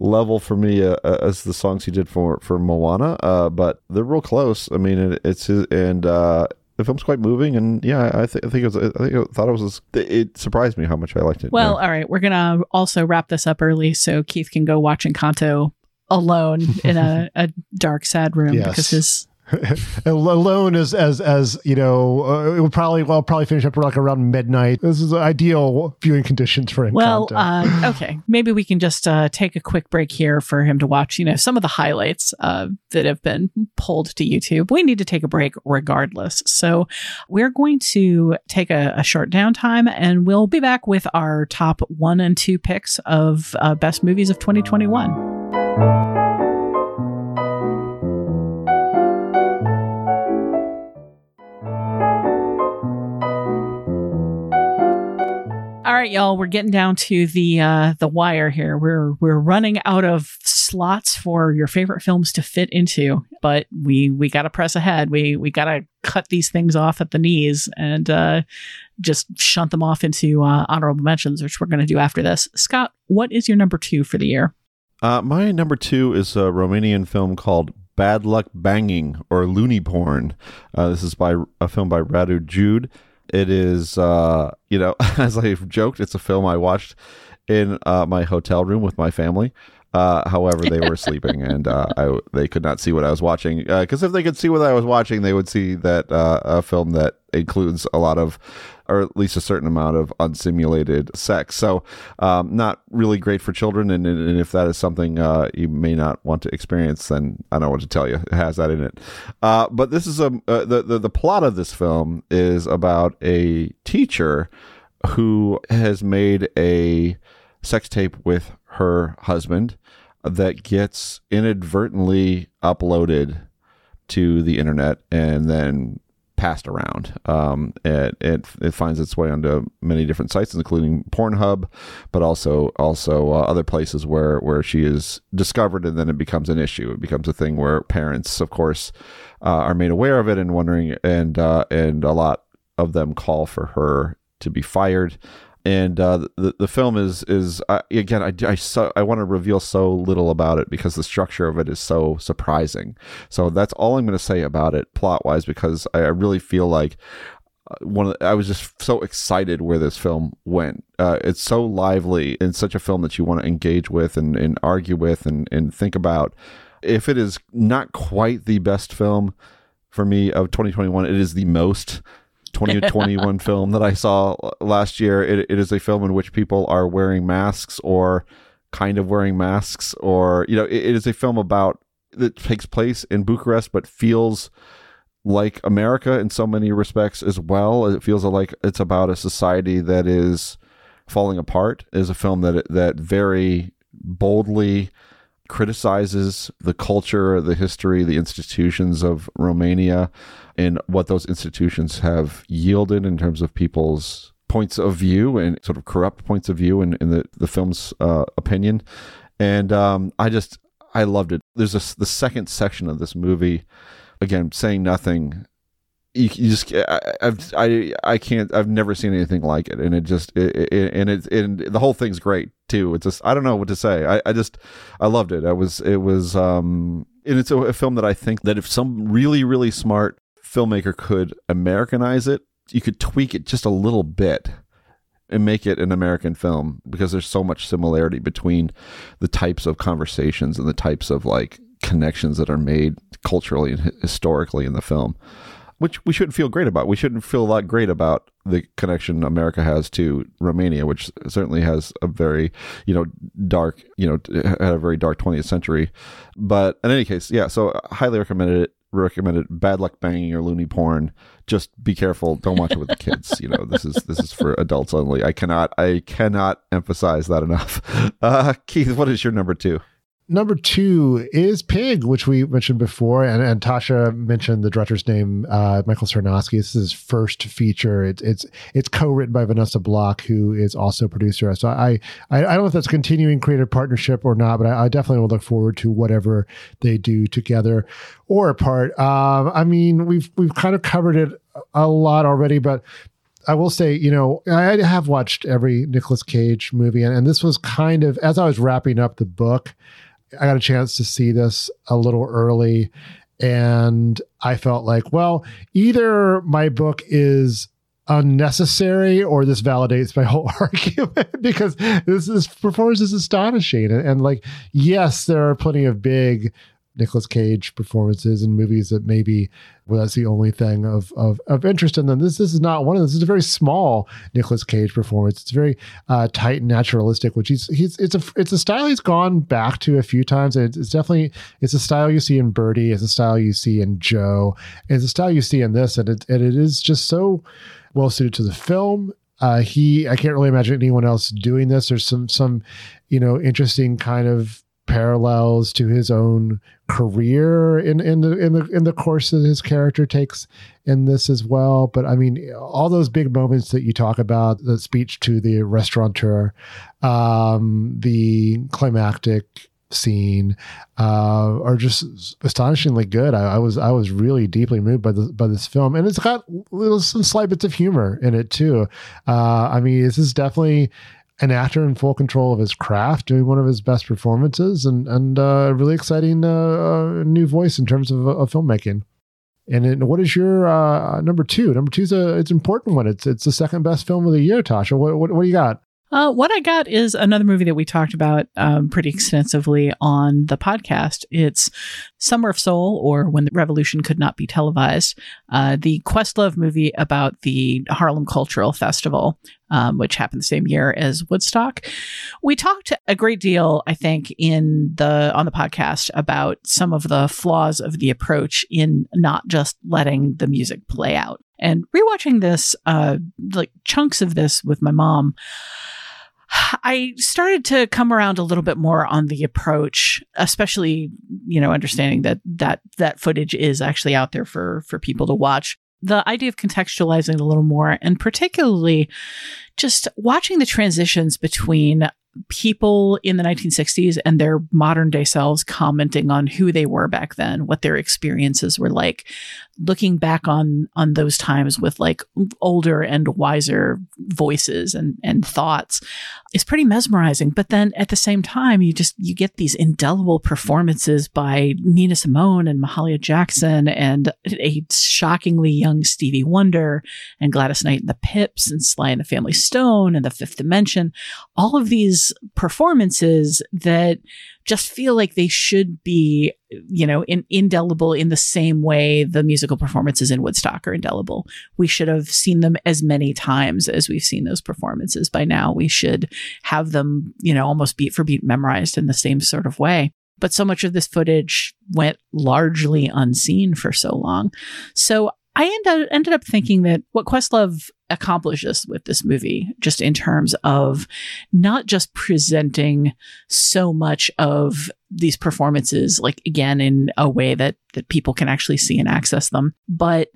H: level for me uh, uh, as the songs he did for for Moana, uh, but they're real close. I mean, it, it's his, and uh, the film's quite moving. And yeah, I, th- I think it was. I think I thought it was. It surprised me how much I liked it.
F: Well,
H: Yeah.
F: all right, we're gonna also wrap this up early so Keith can go watch Encanto alone in a, a dark, sad room
G: Yes.
F: because his
G: alone as as as you know, uh, it will probably well probably finish up like around midnight. This is ideal viewing conditions for him
F: Well, uh, okay. Maybe we can just uh, take a quick break here for him to watch, you know, some of the highlights uh, that have been pulled to YouTube. We need to take a break regardless. So we're going to take a, a short downtime and we'll be back with our top one and two picks of uh, best movies of 2021. Right, y'all, we're getting down to the uh, the wire here. We're we're running out of slots for your favorite films to fit into, but we we got to press ahead. We we got to cut these things off at the knees and uh, just shunt them off into uh, honorable mentions, which we're going to do after this. Scott, what is your number two for the year?
H: Uh, my number two is a Romanian film called Bad Luck Banging or Loony Porn. Uh, this is by a film by Radu Jude. It is, uh, you know, as I've joked, it's a film I watched in uh, my hotel room with my family. Uh, however, they were sleeping and uh, I, they could not see what I was watching. Because if they could see what I was watching, they would see that uh, a film that includes a lot of, or at least a certain amount of unsimulated sex. So, um, not really great for children. And, and if that is something uh, you may not want to experience, then I don't know what to tell you. It has that in it. Uh, but this is a uh, the, the the plot of this film is about a teacher who has made a sex tape with her husband that gets inadvertently uploaded to the internet and then passed around. Um, it, it it finds its way onto many different sites, including Pornhub, but also also uh, other places where where she is discovered, and then it becomes an issue. It becomes a thing where parents, of course, uh, are made aware of it and wondering, and uh, and a lot of them call for her to be fired. And uh, the the film is is again I I, so, I want to reveal so little about it because the structure of it is so surprising. So that's all I'm going to say about it plot wise because I, I really feel like uh, one of the, I was just so excited where this film went. Uh, it's so lively and such a film that you want to engage with and, and argue with and, and think about. If it is not quite the best film for me of 2021, it is the most 2021 film that I saw last year. It, it is a film in which people are wearing masks or kind of wearing masks, or you know, it, it is a film about that takes place in Bucharest but feels like America in so many respects as well. It feels like it's about a society that is falling apart. It is a film that that very boldly criticizes the culture, the history, the institutions of Romania, and what those institutions have yielded in terms of people's points of view and sort of corrupt points of view in, in the, the film's uh, opinion. And um, I just, I loved it. There's a, the second section of this movie, again, saying nothing. You, you just, I, I've, I, I can't, I've never seen anything like it. And it just, it, it, and it's, and the whole thing's great too. It's just, I don't know what to say. I, I just, I loved it. I was, it was, um, and it's a, a film that I think that if some really, really smart filmmaker could Americanize it, you could tweak it just a little bit and make it an American film because there's so much similarity between the types of conversations and the types of like connections that are made culturally and historically in the film, which we shouldn't feel great about. We shouldn't feel a lot great about the connection America has to Romania, which certainly has a very, you know, dark, you know, had a very dark 20th century. But in any case, yeah, so highly recommended it recommended bad luck banging or loony porn. Just be careful. Don't watch it with the kids. You know this is this is for adults only. I cannot i cannot emphasize that enough. Uh keith what is your number two
G: number two is Pig, which we mentioned before, and, and Tasha mentioned the director's name, uh, Michael Sarnoski. This is his first feature. It, it's it's co-written by Vanessa Block, who is also producer. So I, I, I don't know if that's continuing creative partnership or not, but I, I, definitely will look forward to whatever they do together or apart. Um, I mean, we've we've kind of covered it a lot already, but I will say, you know, I have watched every Nicolas Cage movie, and, and, this was kind of as I was wrapping up the book. I got a chance to see this a little early and I felt like, well, either my book is unnecessary or this validates my whole argument because this performance is astonishing. And, and like yes there are plenty of big Nicolas Cage performances in movies that maybe well, that's the only thing of, of, of interest in them. This, this is not one of them. This is a very small Nicolas Cage performance. It's very uh, tight and naturalistic, which he's, he's, it's a, it's a style he's gone back to a few times. It's, it's definitely, it's a style you see in Birdy. It's a style you see in Joe. It's a style you see in this. And it, and it is just so well suited to the film. Uh, he, I can't really imagine anyone else doing this. There's some, some, you know, interesting kind of parallels to his own career in in the in the in the course that his character takes in this as well. But I mean, all those big moments that you talk about, the speech to the restaurateur, um, the climactic scene uh, are just astonishingly good. I, I, was I was really deeply moved by the by this film, and it's got little, some slight bits of humor in it too. Uh, I mean, this is definitely an actor in full control of his craft, doing one of his best performances, and and uh, really exciting uh, uh new voice in terms of, of filmmaking. And what is your uh, number two? Number two is a it's an important one. It's it's the second best film of the year. Tasha, what what, what do you got?
F: Uh, what I got is another movie that we talked about um, pretty extensively on the podcast. It's Summer of Soul, or When the Revolution Could Not Be Televised, uh, the Questlove movie about the Harlem Cultural Festival, um, which happened the same year as Woodstock. We talked a great deal, I think, in the on the podcast about some of the flaws of the approach in not just letting the music play out. And rewatching this, uh, like chunks of this with my mom, I started to come around a little bit more on the approach, especially, you know, understanding that that that footage is actually out there for for people to watch. The idea of contextualizing a little more and particularly just watching the transitions between people in the 1960s and their modern day selves commenting on who they were back then, what their experiences were like, looking back on on those times with like older and wiser voices and and thoughts is pretty mesmerizing. But then at the same time, you just you get these indelible performances by Nina Simone and Mahalia Jackson and a shockingly young Stevie Wonder and Gladys Knight and the Pips and Sly and the Family Stone and the Fifth Dimension. All of these performances that just feel like they should be, you know, in, indelible in the same way the musical performances in Woodstock are indelible. We should have seen them as many times as we've seen those performances by now. We should have them, you know, almost beat for beat memorized in the same sort of way. But so much of this footage went largely unseen for so long. So I ended, ended up thinking that what Questlove accomplishes with this movie, just in terms of not just presenting so much of these performances, like again, in a way that, that people can actually see and access them, but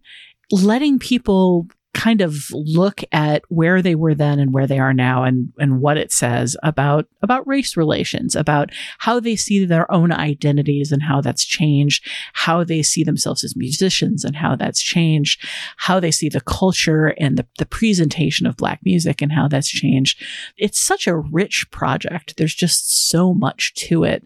F: letting people kind of look at where they were then and where they are now and and what it says about about race relations about how they see their own identities and how that's changed how they see themselves as musicians and how that's changed how they see the culture and the, the presentation of black music and how that's changed. It's such a rich project. There's just so much to it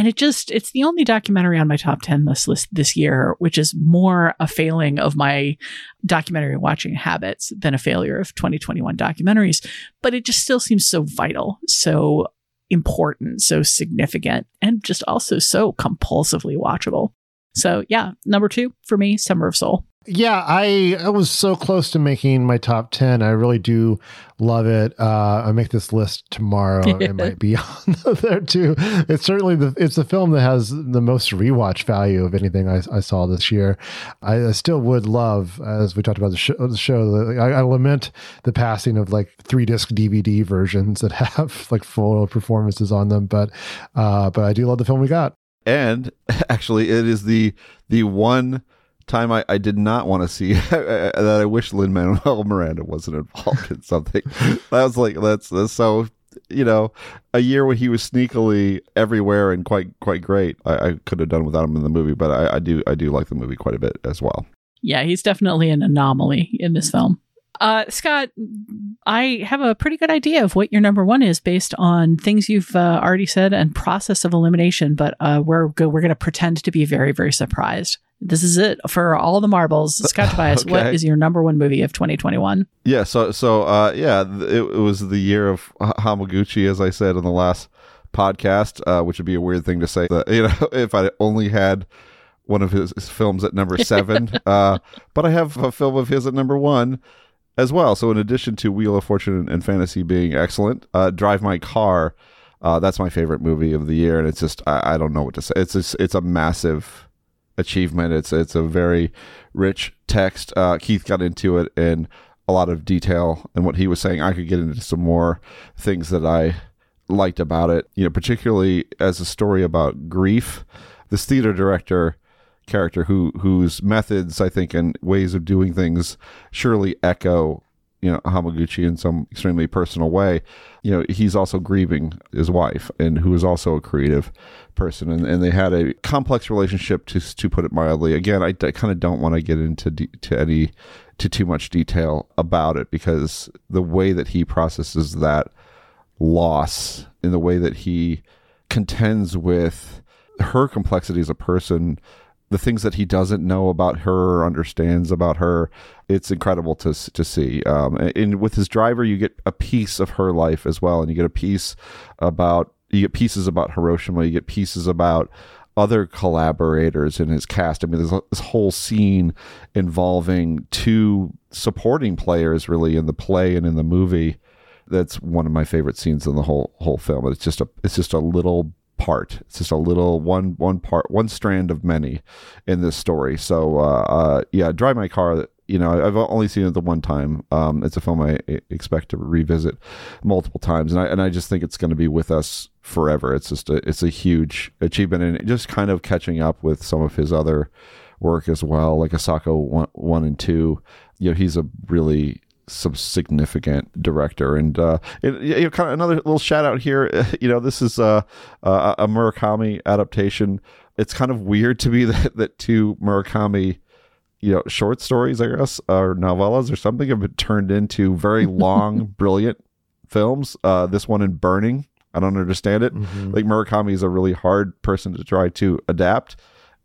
F: and it just, it's the only documentary on my top 10 list, list this year, which is more a failing of my documentary watching habits than a failure of 2021 documentaries. But it just still seems so vital, so important, so significant, and just also so compulsively watchable. So, yeah, number two for me, Summer of Soul.
G: Yeah, I I was so close to making my top ten. I really do love it. Uh, I make this list tomorrow. it might be on there too. It's certainly the it's the film that has the most rewatch value of anything I, I saw this year. I, I, still would love, as we talked about the show. The show I, I lament the passing of like three disc DVD versions that have like full performances on them. But uh, but I do love the film we got.
H: And actually, it is the the one time I, I did not want to see that I wish Lin Manuel Miranda wasn't involved in something. that was like that's that's so you know a year where he was sneakily everywhere and quite quite great. I, I could have done without him in the movie, but I, I do I do like the movie quite a bit as well.
F: Yeah, he's definitely an anomaly in this film. Uh, Scott, I have a pretty good idea of what your number one is based on things you've uh, already said and process of elimination, but uh, we're go- we're going to pretend to be very very surprised. This is it for all the marbles. Scott Tobias, okay. what is your number one movie of 2021?
H: Yeah, so so uh, yeah, it, it was the year of Hamaguchi, as I said in the last podcast, uh, which would be a weird thing to say. That, you know, if I only had one of his, his films at number seven, uh, but I have a film of his at number one as well. So in addition to Wheel of Fortune and Fantasy being excellent, uh, Drive My Car. Uh, that's my favorite movie of the year, and it's just I, I don't know what to say. It's just, it's a massive achievement. It's it's a very rich text. Uh, Keith got into it in a lot of detail, and what he was saying, I could get into some more things that I liked about it. You know, particularly as a story about grief. This theater director character who whose methods I think and ways of doing things surely echo you know Hamaguchi in some extremely personal way. You know, he's also grieving his wife, and who is also a creative person, and, and they had a complex relationship to to put it mildly. Again, I, I kind of don't want to get into de- to any to too much detail about it because the way that he processes that loss, in the way that he contends with her complexity as a person the things that he doesn't know about her or understands about her. It's incredible to to see. Um, and with his driver, you get a piece of her life as well, and you get a piece about you get pieces about Hiroshima. You get pieces about other collaborators in his cast. I mean, there's this whole scene involving two supporting players, really, in the play and in the movie. That's one of my favorite scenes in the whole whole film. It's just a it's just a little part. It's just a little one one part, one strand of many in this story. So uh, uh, yeah, Drive My Car. You know, I've only seen it the one time. Um, it's a film I expect to revisit multiple times, and I and I just think it's going to be with us forever. It's just a it's a huge achievement, and just kind of catching up with some of his other work as well, like Asako one, one and two. You know, he's a really some significant director. And uh, it, you know, kind of another little shout out here. You know, this is uh, a, a Murakami adaptation. It's kind of weird to me that that two Murakami you know short stories, I guess, or novellas or something have been turned into very long, brilliant films. Uh, this one in Burning. I don't understand it. Mm-hmm. Like Murakami is a really hard person to try to adapt,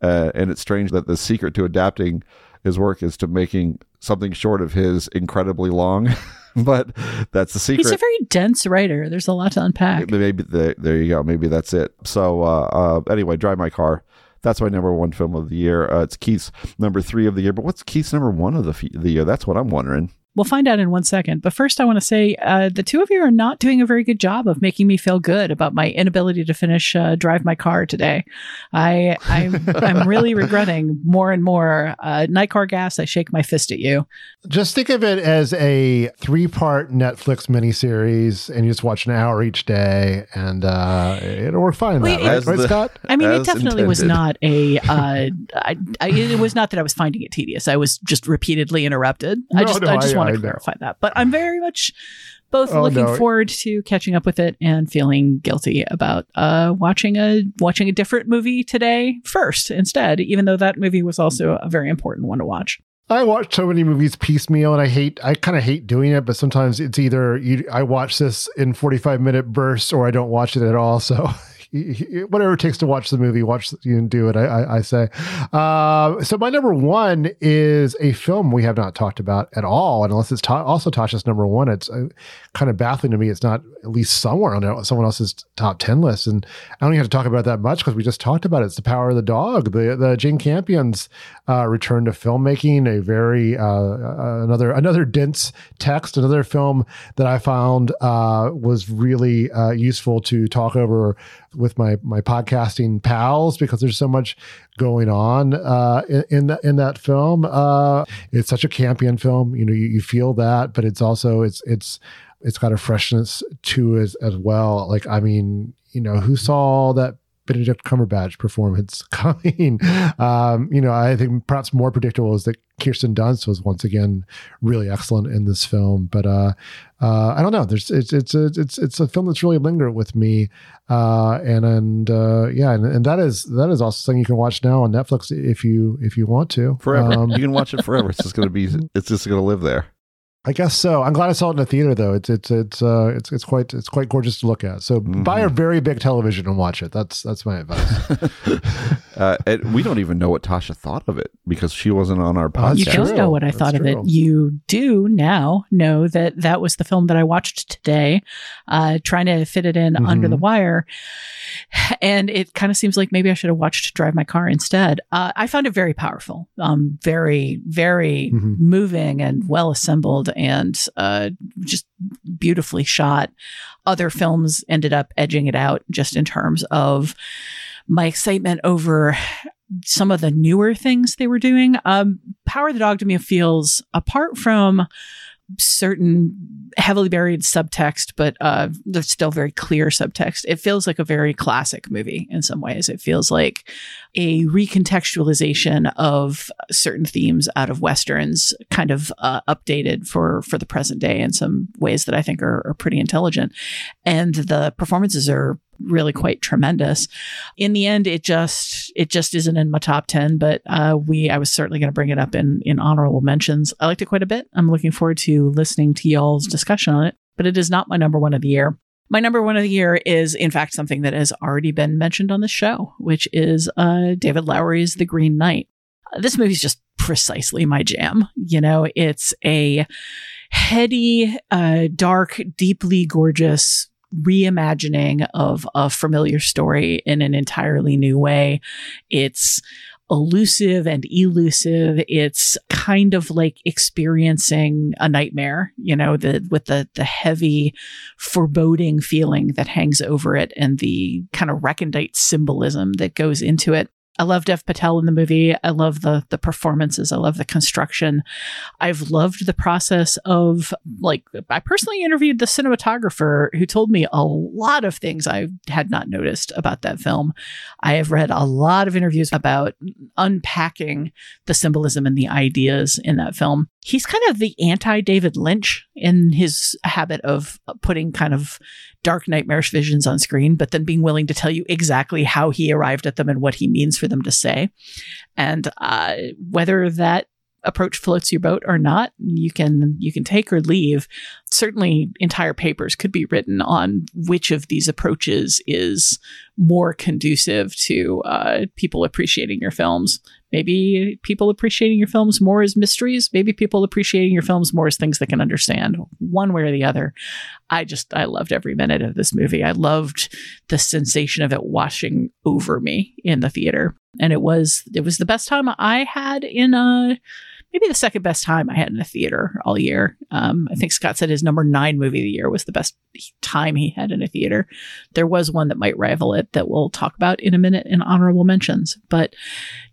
H: uh, and it's strange that the secret to adapting his work is to making something short of his incredibly long. but that's the secret.
F: He's a very dense writer. There's a lot to unpack.
H: Maybe the, there you go. Maybe that's it. So uh, uh, anyway, drive my car. That's my number one film of the year. Uh, it's Keith's number three of the year. But what's Keith's number one of the, f- the year? That's what I'm wondering.
F: We'll find out in one second. But first, I want to say uh, the two of you are not doing a very good job of making me feel good about my inability to finish uh, drive my car today. I I'm, I'm really regretting more and more. Uh, night car gas. I shake my fist at you.
G: Just think of it as a three-part Netflix miniseries, and you just watch an hour each day, and uh, it'll work fine.
F: Wait,
G: that, right, right
H: the-
G: Scott?
F: I mean, it
H: As
F: definitely was not a. Uh, I, I, it was not that I was finding it tedious. I was just repeatedly interrupted. I
G: No,
F: just,
G: no,
F: I just
G: I-
F: want
G: I
F: to clarify that. But I'm very much both
G: Oh,
F: looking
G: no.
F: forward to catching up with it and feeling guilty about uh, watching a watching a different movie today first instead. Even though that movie was also a very important one to watch.
G: I watch so many movies piecemeal, and I hate. I kind of hate doing it, but sometimes it's either you, I watch this in forty-five minute bursts, or I don't watch it at all. So. Whatever it takes to watch the movie, watch you can do it. I, I, I say. Uh, so my number one is a film we have not talked about at all, and unless it's ta- also Tasha's number one. It's uh, kind of baffling to me. It's not at least somewhere on someone else's top ten list, and I don't even have to talk about that much because we just talked about it. It's the Power of the Dog, the the Jane Campion's uh, return to filmmaking, a very uh, uh, another another dense text, another film that I found uh, was really useful to talk over with my my podcasting pals because there's so much going on uh, in in, th- in that film. Uh, it's such a Campion film, you know, you, you feel that, but it's also it's it's it's got a freshness to it as well. Like I mean, you know, who saw that Benedict Cumberbatch performance coming. Um, you know, I think perhaps more predictable is that Kirsten Dunst was once again really excellent in this film. But uh, uh, I don't know. There's it's it's a it's it's a film that's really lingered with me. Uh, and and uh, yeah, and, and that is that is also something you can watch now on Netflix if you if you want to
H: forever.
G: Um,
H: you can watch it forever. It's just gonna be. It's just gonna live there.
G: I guess so. I'm glad I saw it in the theater though. It's it's it's uh it's it's quite it's quite gorgeous to look at. So buy a very big television and watch it. That's that's my advice.
H: Uh, and we don't even know what Tasha thought of it because she wasn't on our
G: That's
H: podcast.
F: you don't know what I
G: That's
F: thought of it. You do now know that that was the film that I watched today, uh, trying to fit it in under
G: Mhm.
F: the wire. And it kind of seems like maybe I should have watched Drive My Car instead. Uh, I found it very powerful, um, very, very
G: Mhm.
F: moving and well assembled and uh, just beautifully shot. Other films ended up edging it out just in terms of my excitement over some of the newer things they were doing. Um, Power of the Dog to me feels apart from certain heavily buried subtext, but uh, there's still very clear subtext. It feels like a very classic movie in some ways. It feels like a recontextualization of certain themes out of westerns, kind of uh, updated for for the present day in some ways that I think are, are pretty intelligent. And the performances are really quite tremendous. In the end, it just it just isn't in my top ten, but uh, we I was certainly going to bring it up in in honorable mentions. I liked it quite a bit. I'm looking forward to listening to y'all's discussion on it, but it is not my number one of the year. My number one of the year is, in fact, something that has already been mentioned on the show, which is uh, David Lowery's The Green Knight. This movie's just precisely my jam. You know, it's a heady, uh, dark, deeply gorgeous reimagining of a familiar story in an entirely new way. It's elusive and elusive. It's kind of like experiencing a nightmare, you know, the with the the heavy foreboding feeling that hangs over it and the kind of recondite symbolism that goes into it. I love Dev Patel in the movie. I love the the performances. I love the construction. I've loved the process of like I personally interviewed the cinematographer who told me a lot of things I had not noticed about that film. I have read a lot of interviews about unpacking the symbolism and the ideas in that film. He's kind of the anti David Lynch in his habit of putting kind of dark nightmarish visions on screen, but then being willing to tell you exactly how he arrived at them and what he means for them to say. And uh, whether that approach floats your boat or not, you can you can take or leave. Certainly, entire papers could be written on which of these approaches is more conducive to uh, people appreciating your films. Maybe people appreciating your films more as mysteries. Maybe people appreciating your films more as things they can understand. One way or the other. I just I loved every minute of this movie. I loved the sensation of it washing over me in the theater, and it was it was the best time I had in a maybe the second best time I had in a theater all year. Um, I think Scott said his number nine movie of the year was the best time he had in a theater. There was one that might rival it that we'll talk about in a minute in honorable mentions. But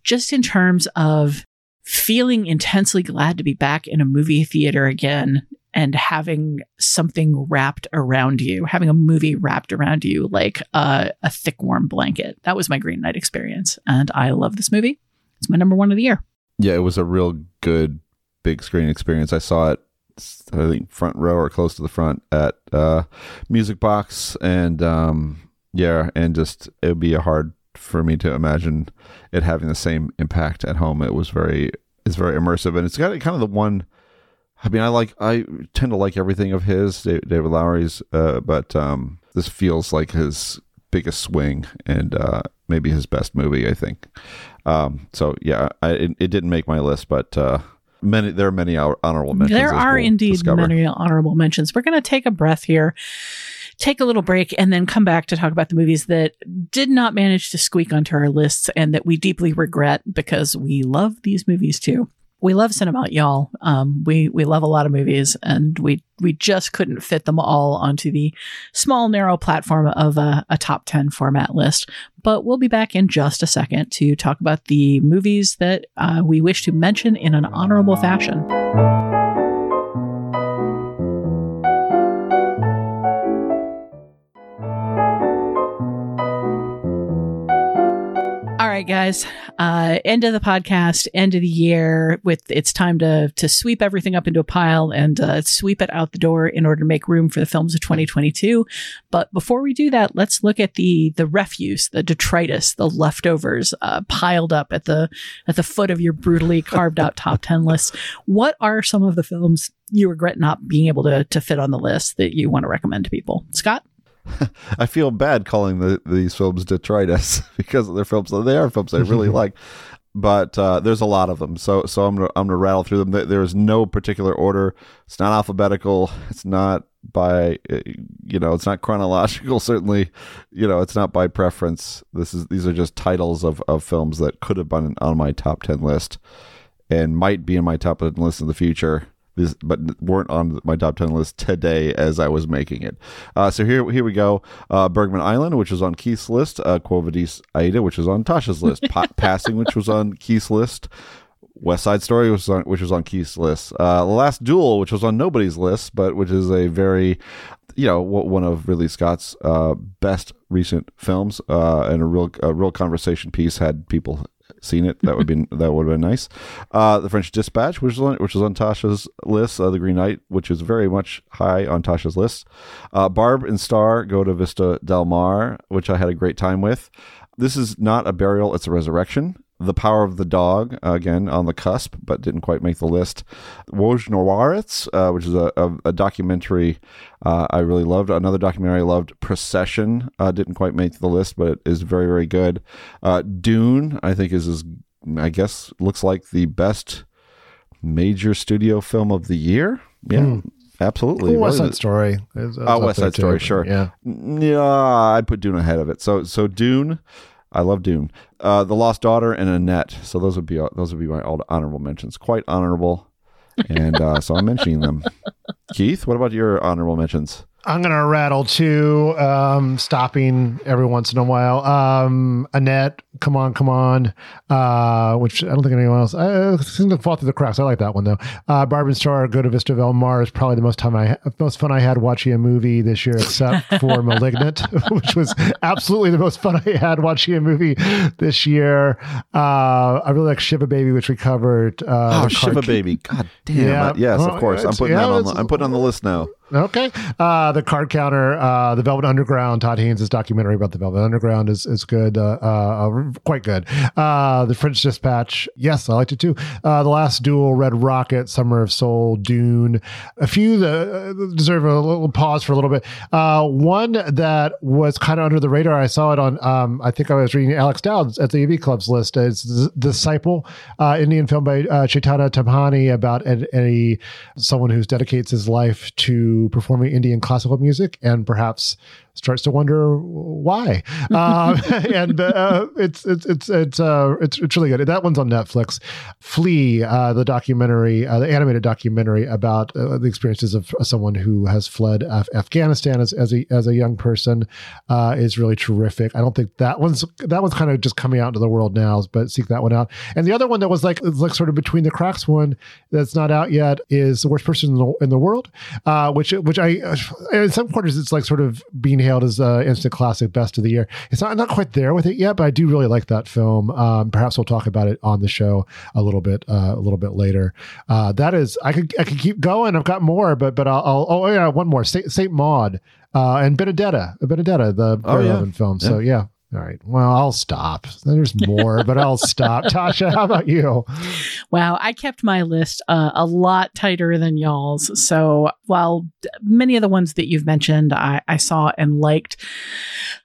F: just in terms of feeling intensely glad to be back in a movie theater again and having something wrapped around you, having a movie wrapped around you like a, a thick, warm blanket. That was my Green Knight experience. And I love this movie. It's my number one of the year.
H: Yeah, it was a real good big screen experience. I saw it, I think, front row or close to the front at uh, Music Box. And um, yeah, and just it would be hard for me to imagine it having the same impact at home. It was very, it's very immersive. And it's got kind of the one I mean, I like I tend to like everything of his David Lowery's, uh, but um, this feels like his biggest swing and uh, maybe his best movie. I think. Um, so yeah, I, it, it, didn't make my list, but uh, many there are many honorable mentions.
F: There are we'll indeed discover. many honorable mentions. We're going to take a breath here. Take a little break and then come back to talk about the movies that did not manage to squeak onto our lists and that we deeply regret because we love these movies too we love cinema, y'all. Um, we we love a lot of movies, and we we just couldn't fit them all onto the small narrow platform of a, a top ten format list. But we'll be back in just a second to talk about the movies that uh, we wish to mention in an honorable fashion. All right, guys. Uh, end of the podcast, end of the year. With it's time to to sweep everything up into a pile and uh, sweep it out the door in order to make room for the films of 2022. But before we do that, let's look at the the refuse, the detritus, the leftovers uh, piled up at the at the foot of your brutally carved out top 10 list. What are some of the films you regret not being able to to fit on the list that you want to recommend to people, Scott?
H: I feel bad calling the, these films detritus because they're films. They are films I really like, but uh, there's a lot of them. So so I'm gonna, I'm gonna rattle through them. There is no particular order. It's not alphabetical. It's not by uh, you know. It's not chronological. Certainly, you know. It's not by preference. This is these are just titles of of films that could have been on my top ten list and might be in my top ten list in the future this, but weren't on my top 10 list today as I was making it. Uh, so here here we go. Uh, Bergman Island, which was on Keith's list. Uh, Quo Vadis Aida, which was on Tasha's list. Pa- Passing, which was on Keith's list. West Side Story, which was on, which was on Keith's list. Uh, Last Duel, which was on nobody's list, but which is a very, you know, one of Ridley Scott's uh, best recent films, uh, and a real a real conversation piece. Had people seen it, that would be that would have been nice. Uh, the French Dispatch, which is on, which is on Tasha's list. Uh, the Green Knight, which is very much high on Tasha's list. Uh, Barb and Star go to Vista Del Mar, which I had a great time with. This is not a burial; it's a resurrection. The Power of the Dog, again on the cusp, but didn't quite make the list. Wojnarowicz, uh, which is a, a, a documentary uh, I really loved. Another documentary I loved, Procession, uh, didn't quite make the list, but it is very, very good. Uh, Dune, I think, is, is, I guess, looks like the best major studio film of the year. Yeah. Mm. Absolutely,
G: West Side Story.
H: Oh, West Side Story, sure.
G: Yeah,
H: yeah. I'd put Dune ahead of it. So, so Dune, I love Dune. Uh, the Lost Daughter and Annette. So those would be those would be my old honorable mentions. Quite honorable, and uh, so I'm mentioning them. Keith, what about your honorable mentions?
G: I'm gonna rattle too, um, stopping every once in a while. Um, Annette, come on, come on. Uh, which I don't think anyone else. I think to fall through the cracks. I like that one though. Uh, Barb and Star, Go to Vista Del Mar is probably the most time I most fun I had watching a movie this year, except for *Malignant*, which was absolutely the most fun I had watching a movie this year. Uh, I really like *Shiva Baby*, which we covered.
H: Uh, oh, *Shiva Baby*, God damn! Yeah. yes, of course. I'm putting yeah, that on. The, I'm putting on the list now.
G: Okay. Uh, the card counter, uh, the Velvet Underground, Todd Haynes' documentary about the Velvet Underground is, is good, uh, uh quite good. Uh, the French Dispatch, yes, I liked it too. Uh, the Last Duel, Red Rocket, Summer of Soul, Dune, a few that deserve a little pause for a little bit. one that was kind of under the radar, I saw it on, um, I think I was reading Alex Dowd's at the AV Club's list, is Disciple, Indian film by Chaitanya Tamhane about a, a, someone who dedicates his life to performing Indian classical music and perhaps starts to wonder why. Um, and uh, it's it's it's it's uh, it's it's really good. That one's on Netflix. Flee, uh, the documentary, uh, the animated documentary about uh, the experiences of someone who has fled Af- Afghanistan as, as a as a young person, uh, is really terrific. I don't think that one's that one's kind of just coming out into the world now, but seek that one out. And the other one that was like like sort of between the cracks one that's not out yet is the worst person in the, in the world, uh, which which I in some quarters it's like sort of being hailed as uh, instant classic best of the year. It's not not quite there with it yet, but I do really like that film. Um, perhaps we'll talk about it on the show a little bit uh, a little bit later. Uh, that is, I could I could keep going. I've got more, but but I'll, I'll oh yeah, one more Saint, Saint Maud uh, and Benedetta, Benedetta, the
H: Oh, yeah.
G: Film. So yeah. All right. Well, I'll stop. There's more, but I'll stop. Tasha, how about you?
F: Wow, I kept my list uh, a lot tighter than y'all's. So while many of the ones that you've mentioned I, I saw and liked,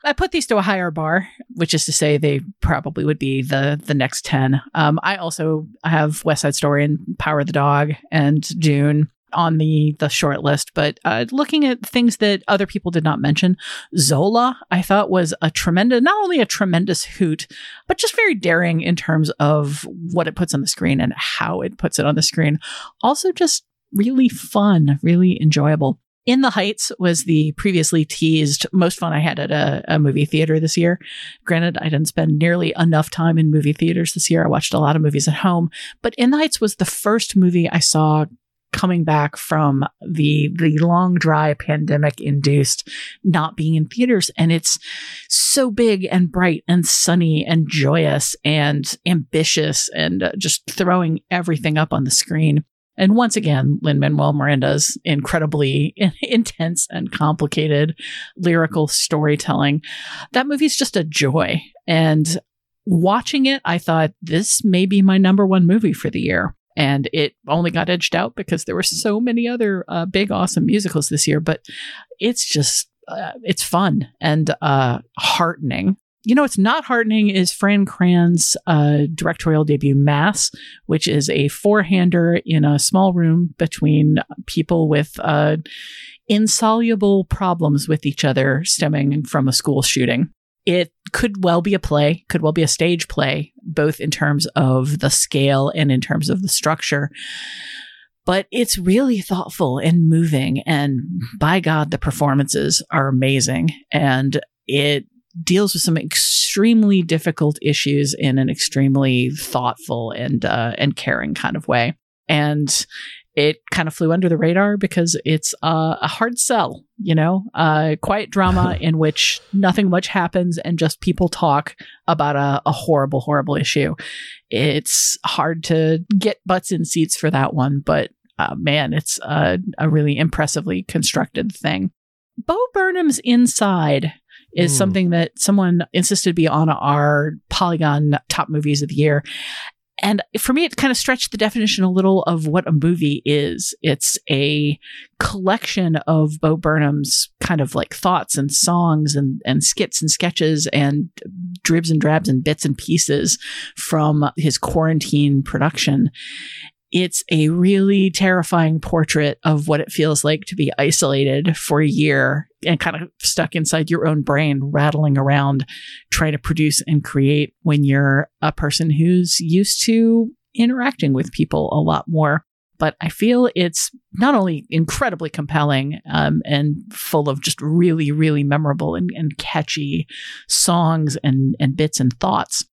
F: I put these to a higher bar, which is to say they probably would be the the next ten. Um, I also have West Side Story and Power of the Dog and Dune on the the short list but uh, looking at things that other people did not mention zola i thought was a tremendous not only a tremendous hoot but just very daring in terms of what it puts on the screen and how it puts it on the screen. Also, just really fun, really enjoyable. In the Heights was the previously teased most fun I had at a, a movie theater this year. Granted, I didn't spend nearly enough time in movie theaters this year. I watched a lot of movies at home, but In the Heights was the first movie I saw coming back from the the long dry pandemic induced not being in theaters. And it's so big and bright and sunny and joyous and ambitious and uh, just throwing everything up on the screen. And once again Lin-Manuel Miranda's incredibly intense and complicated lyrical storytelling. That movie's just a joy. And watching it i thought this may be my number one movie for the year and it only got edged out because there were so many other uh, big awesome musicals this year but it's just uh, it's fun and uh, heartening. You know what's not heartening is Fran Kranz's uh, directorial debut mass which is a four-hander in a small room between people with uh, insoluble problems with each other stemming from a school shooting. It could well be a play, could well be a stage play, both in terms of the scale and in terms of the structure. But it's really thoughtful and moving. And by God, the performances are amazing. And it deals with some extremely difficult issues in an extremely thoughtful and uh, and caring kind of way. And it kind of flew under the radar because it's uh, a hard sell, you know, uh, quiet drama in which nothing much happens and just people talk about a, a horrible, horrible issue. It's hard to get butts in seats for that one, but uh, man, it's a, a really impressively constructed thing. Bo Burnham's Inside is
G: Mm.
F: something that someone insisted be on our Polygon top movies of the year. And for me, it kind of stretched the definition a little of what a movie is. It's a collection of Bo Burnham's kind of like thoughts and songs and, and skits and sketches and dribs and drabs and bits and pieces from his quarantine production. It's a really terrifying portrait of what it feels like to be isolated for a year and kind of stuck inside your own brain, rattling around, trying to produce and create when you're a person who's used to interacting with people a lot more. But I feel it's not only incredibly compelling um, and full of just really, really memorable and, and catchy songs and, and bits and thoughts,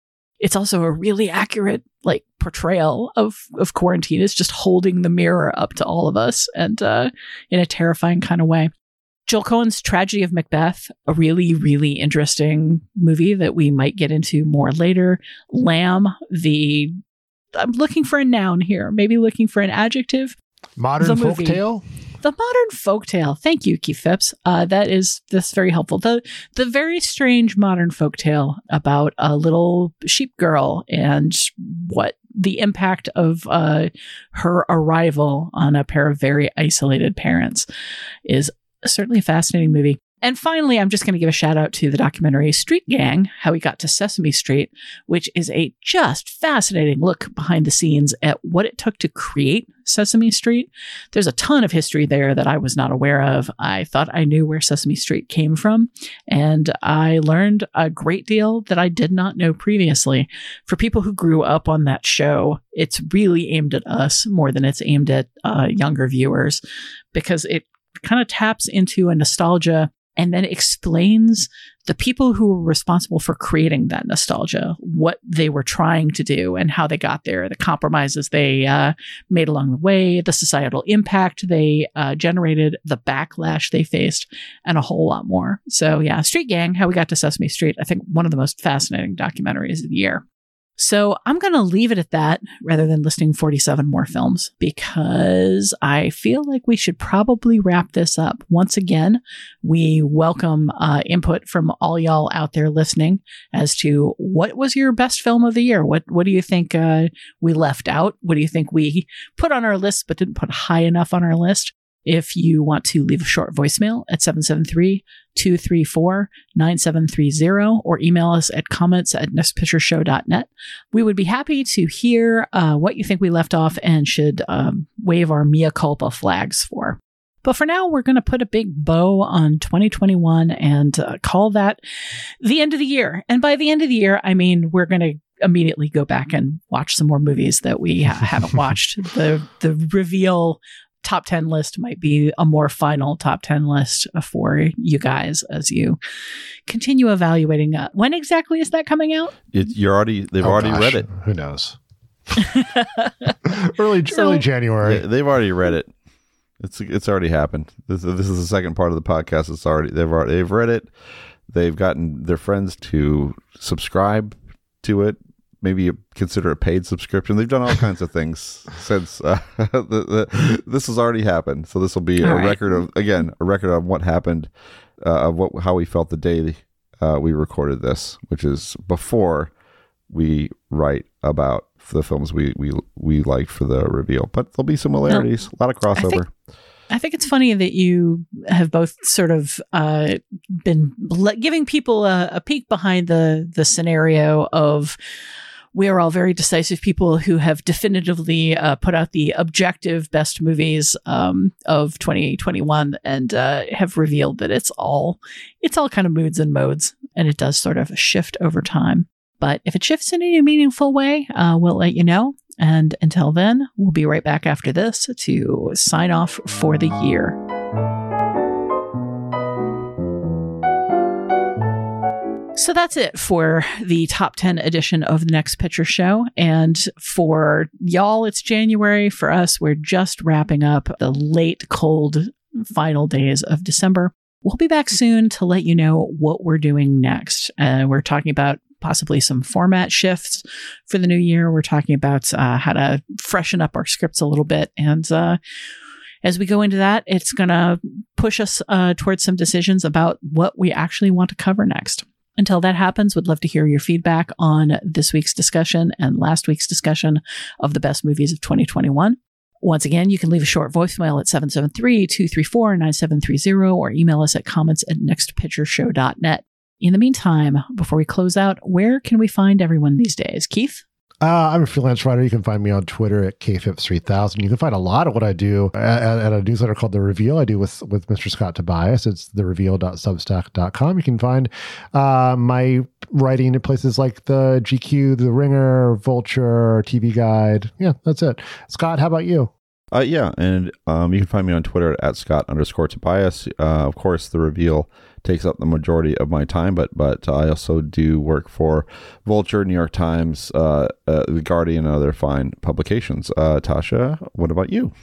F: it's also a really accurate like portrayal of of quarantine it's just holding the mirror up to all of us and uh in a terrifying kind of way Joel Coen's Tragedy of Macbeth, a really, really interesting movie that we might get into more later. Lamb, the I'm looking for a noun here, maybe looking for an adjective.
G: Modern folktale?
F: The modern folktale. Thank you, Keith Phipps. Uh, that is that's very helpful. The the very strange modern folktale about a little sheep girl and what the impact of uh, her arrival on a pair of very isolated parents is certainly a fascinating movie. And finally, I'm just going to give a shout out to the documentary Street Gang How We Got to Sesame Street, which is a just fascinating look behind the scenes at what it took to create Sesame Street. There's a ton of history there that I was not aware of. I thought I knew where Sesame Street came from, and I learned a great deal that I did not know previously. For people who grew up on that show, it's really aimed at us more than it's aimed at uh, younger viewers because it kind of taps into a nostalgia and then explains the people who were responsible for creating that nostalgia, what they were trying to do and how they got there, the compromises they uh, made along the way, the societal impact they uh, generated, the backlash they faced, and a whole lot more. So, yeah, Street Gang, How We Got to Sesame Street, I think one of the most fascinating documentaries of the year. So I'm going to leave it at that rather than listing 47 more films because I feel like we should probably wrap this up. Once again, we welcome uh, input from all y'all out there listening as to what was your best film of the year? What, what do you think uh, we left out? What do you think we put on our list but didn't put high enough on our list? If you want to leave a short voicemail at 773 234 9730 or email us at comments at nextpictureshow.net, we would be happy to hear uh, what you think we left off and should um, wave our mea culpa flags for. But for now, we're going to put a big bow on 2021 and uh, call that the end of the year. And by the end of the year, I mean we're going to immediately go back and watch some more movies that we ha- haven't watched. The the reveal top 10 list might be a more final top 10 list for you guys as you continue evaluating uh, when exactly is that coming out
H: It, you're already they've
G: Oh,
H: already
G: gosh,
H: read it.
G: Who knows? early
F: So-
G: early January.
H: Yeah, they've already read it. It's it's already happened. This, this is the second part of the podcast. It's already they've already they've read it. They've gotten their friends to subscribe to it. Maybe consider a paid subscription. They've done all kinds of things since uh, the, the, this has already happened. So this will be
F: All
H: a
F: right.
H: record of again a record of what happened, uh, of what how we felt the day uh, we recorded this, which is before we write about the films we we we liked for the reveal. But there'll be similarities, a lot of
F: I think-
H: crossover.
F: I think it's funny that you have both sort of uh, been le- giving people a, a peek behind the the scenario of we are all very decisive people who have definitively uh, put out the objective best movies um, of 2021 and uh, have revealed that it's all it's all kind of moods and modes and it does sort of shift over time. But if it shifts in a meaningful way, uh, we'll let you know. And until then, we'll be right back after this to sign off for the year. So that's it for the top 10 edition of the Next Picture Show. And for y'all, it's January. For us, we're just wrapping up the late, cold final days of December. We'll be back soon to let you know what we're doing next. Uh, we're talking about possibly some format shifts for the new year. We're talking about uh, how to freshen up our scripts a little bit. And uh, as we go into that, it's going to push us uh, towards some decisions about what we actually want to cover next. Until that happens, would love to hear your feedback on this week's discussion and last week's discussion of the best movies of 2021. Once again, you can leave a short voicemail at 773-234-9730 or email us at comments at nextpictureshow.net. In the meantime, before we close out, where can we find everyone these days? Keith?
G: Uh, I'm a freelance writer. You can find me on Twitter at kphipps3000. You can find a lot of what I do at, at a newsletter called The Reveal. I do with with Mr. Scott Tobias. It's thereveal.substack.com. You can find uh, my writing at places like the GQ, The Ringer, Vulture, TV Guide. Yeah, that's it. Scott, how about you?
H: Uh, yeah, and um, you can find me on Twitter at Scott underscore Tobias. Uh, of course, the reveal takes up the majority of my time, but but I also do work for Vulture, New York Times, uh, uh, The Guardian, and other fine publications. Uh, Tasha, what about you?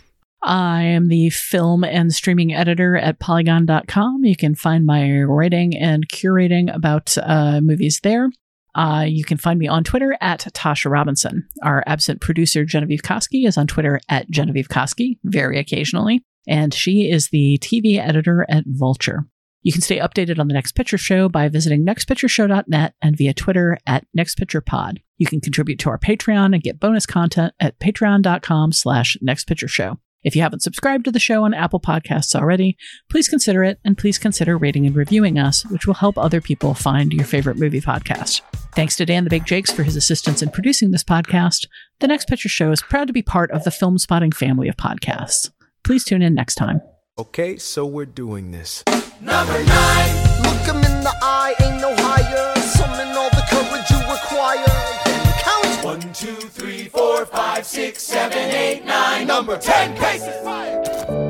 F: I am the film and streaming editor at polygon.com. You can find my writing and curating about uh, movies there. Uh, you can find me on Twitter at Tasha Robinson. Our absent producer, Genevieve Koski, is on Twitter at Genevieve Koski, very occasionally, and she is the TV editor at Vulture. You can stay updated on the Next Picture Show by visiting nextpictureshow.net and via Twitter at nextpicturepod. You can contribute to our Patreon and get bonus content at patreon.com slash nextpictureshow. If you haven't subscribed to the show on Apple Podcasts already, please consider it and please consider rating and reviewing us, which will help other people find your favorite movie podcast. Thanks to Dan the Big Jakes for his assistance in producing this podcast. The Next Picture Show is proud to be part of the Filmspotting family of podcasts. Please tune in next time.
I: Okay, so we're doing this.
J: Number nine. Look him in the eye, ain't no higher. Summon all the courage you require. Then count.
K: One, two, three, four, five, six, seven, eight, nine. Number ten paces.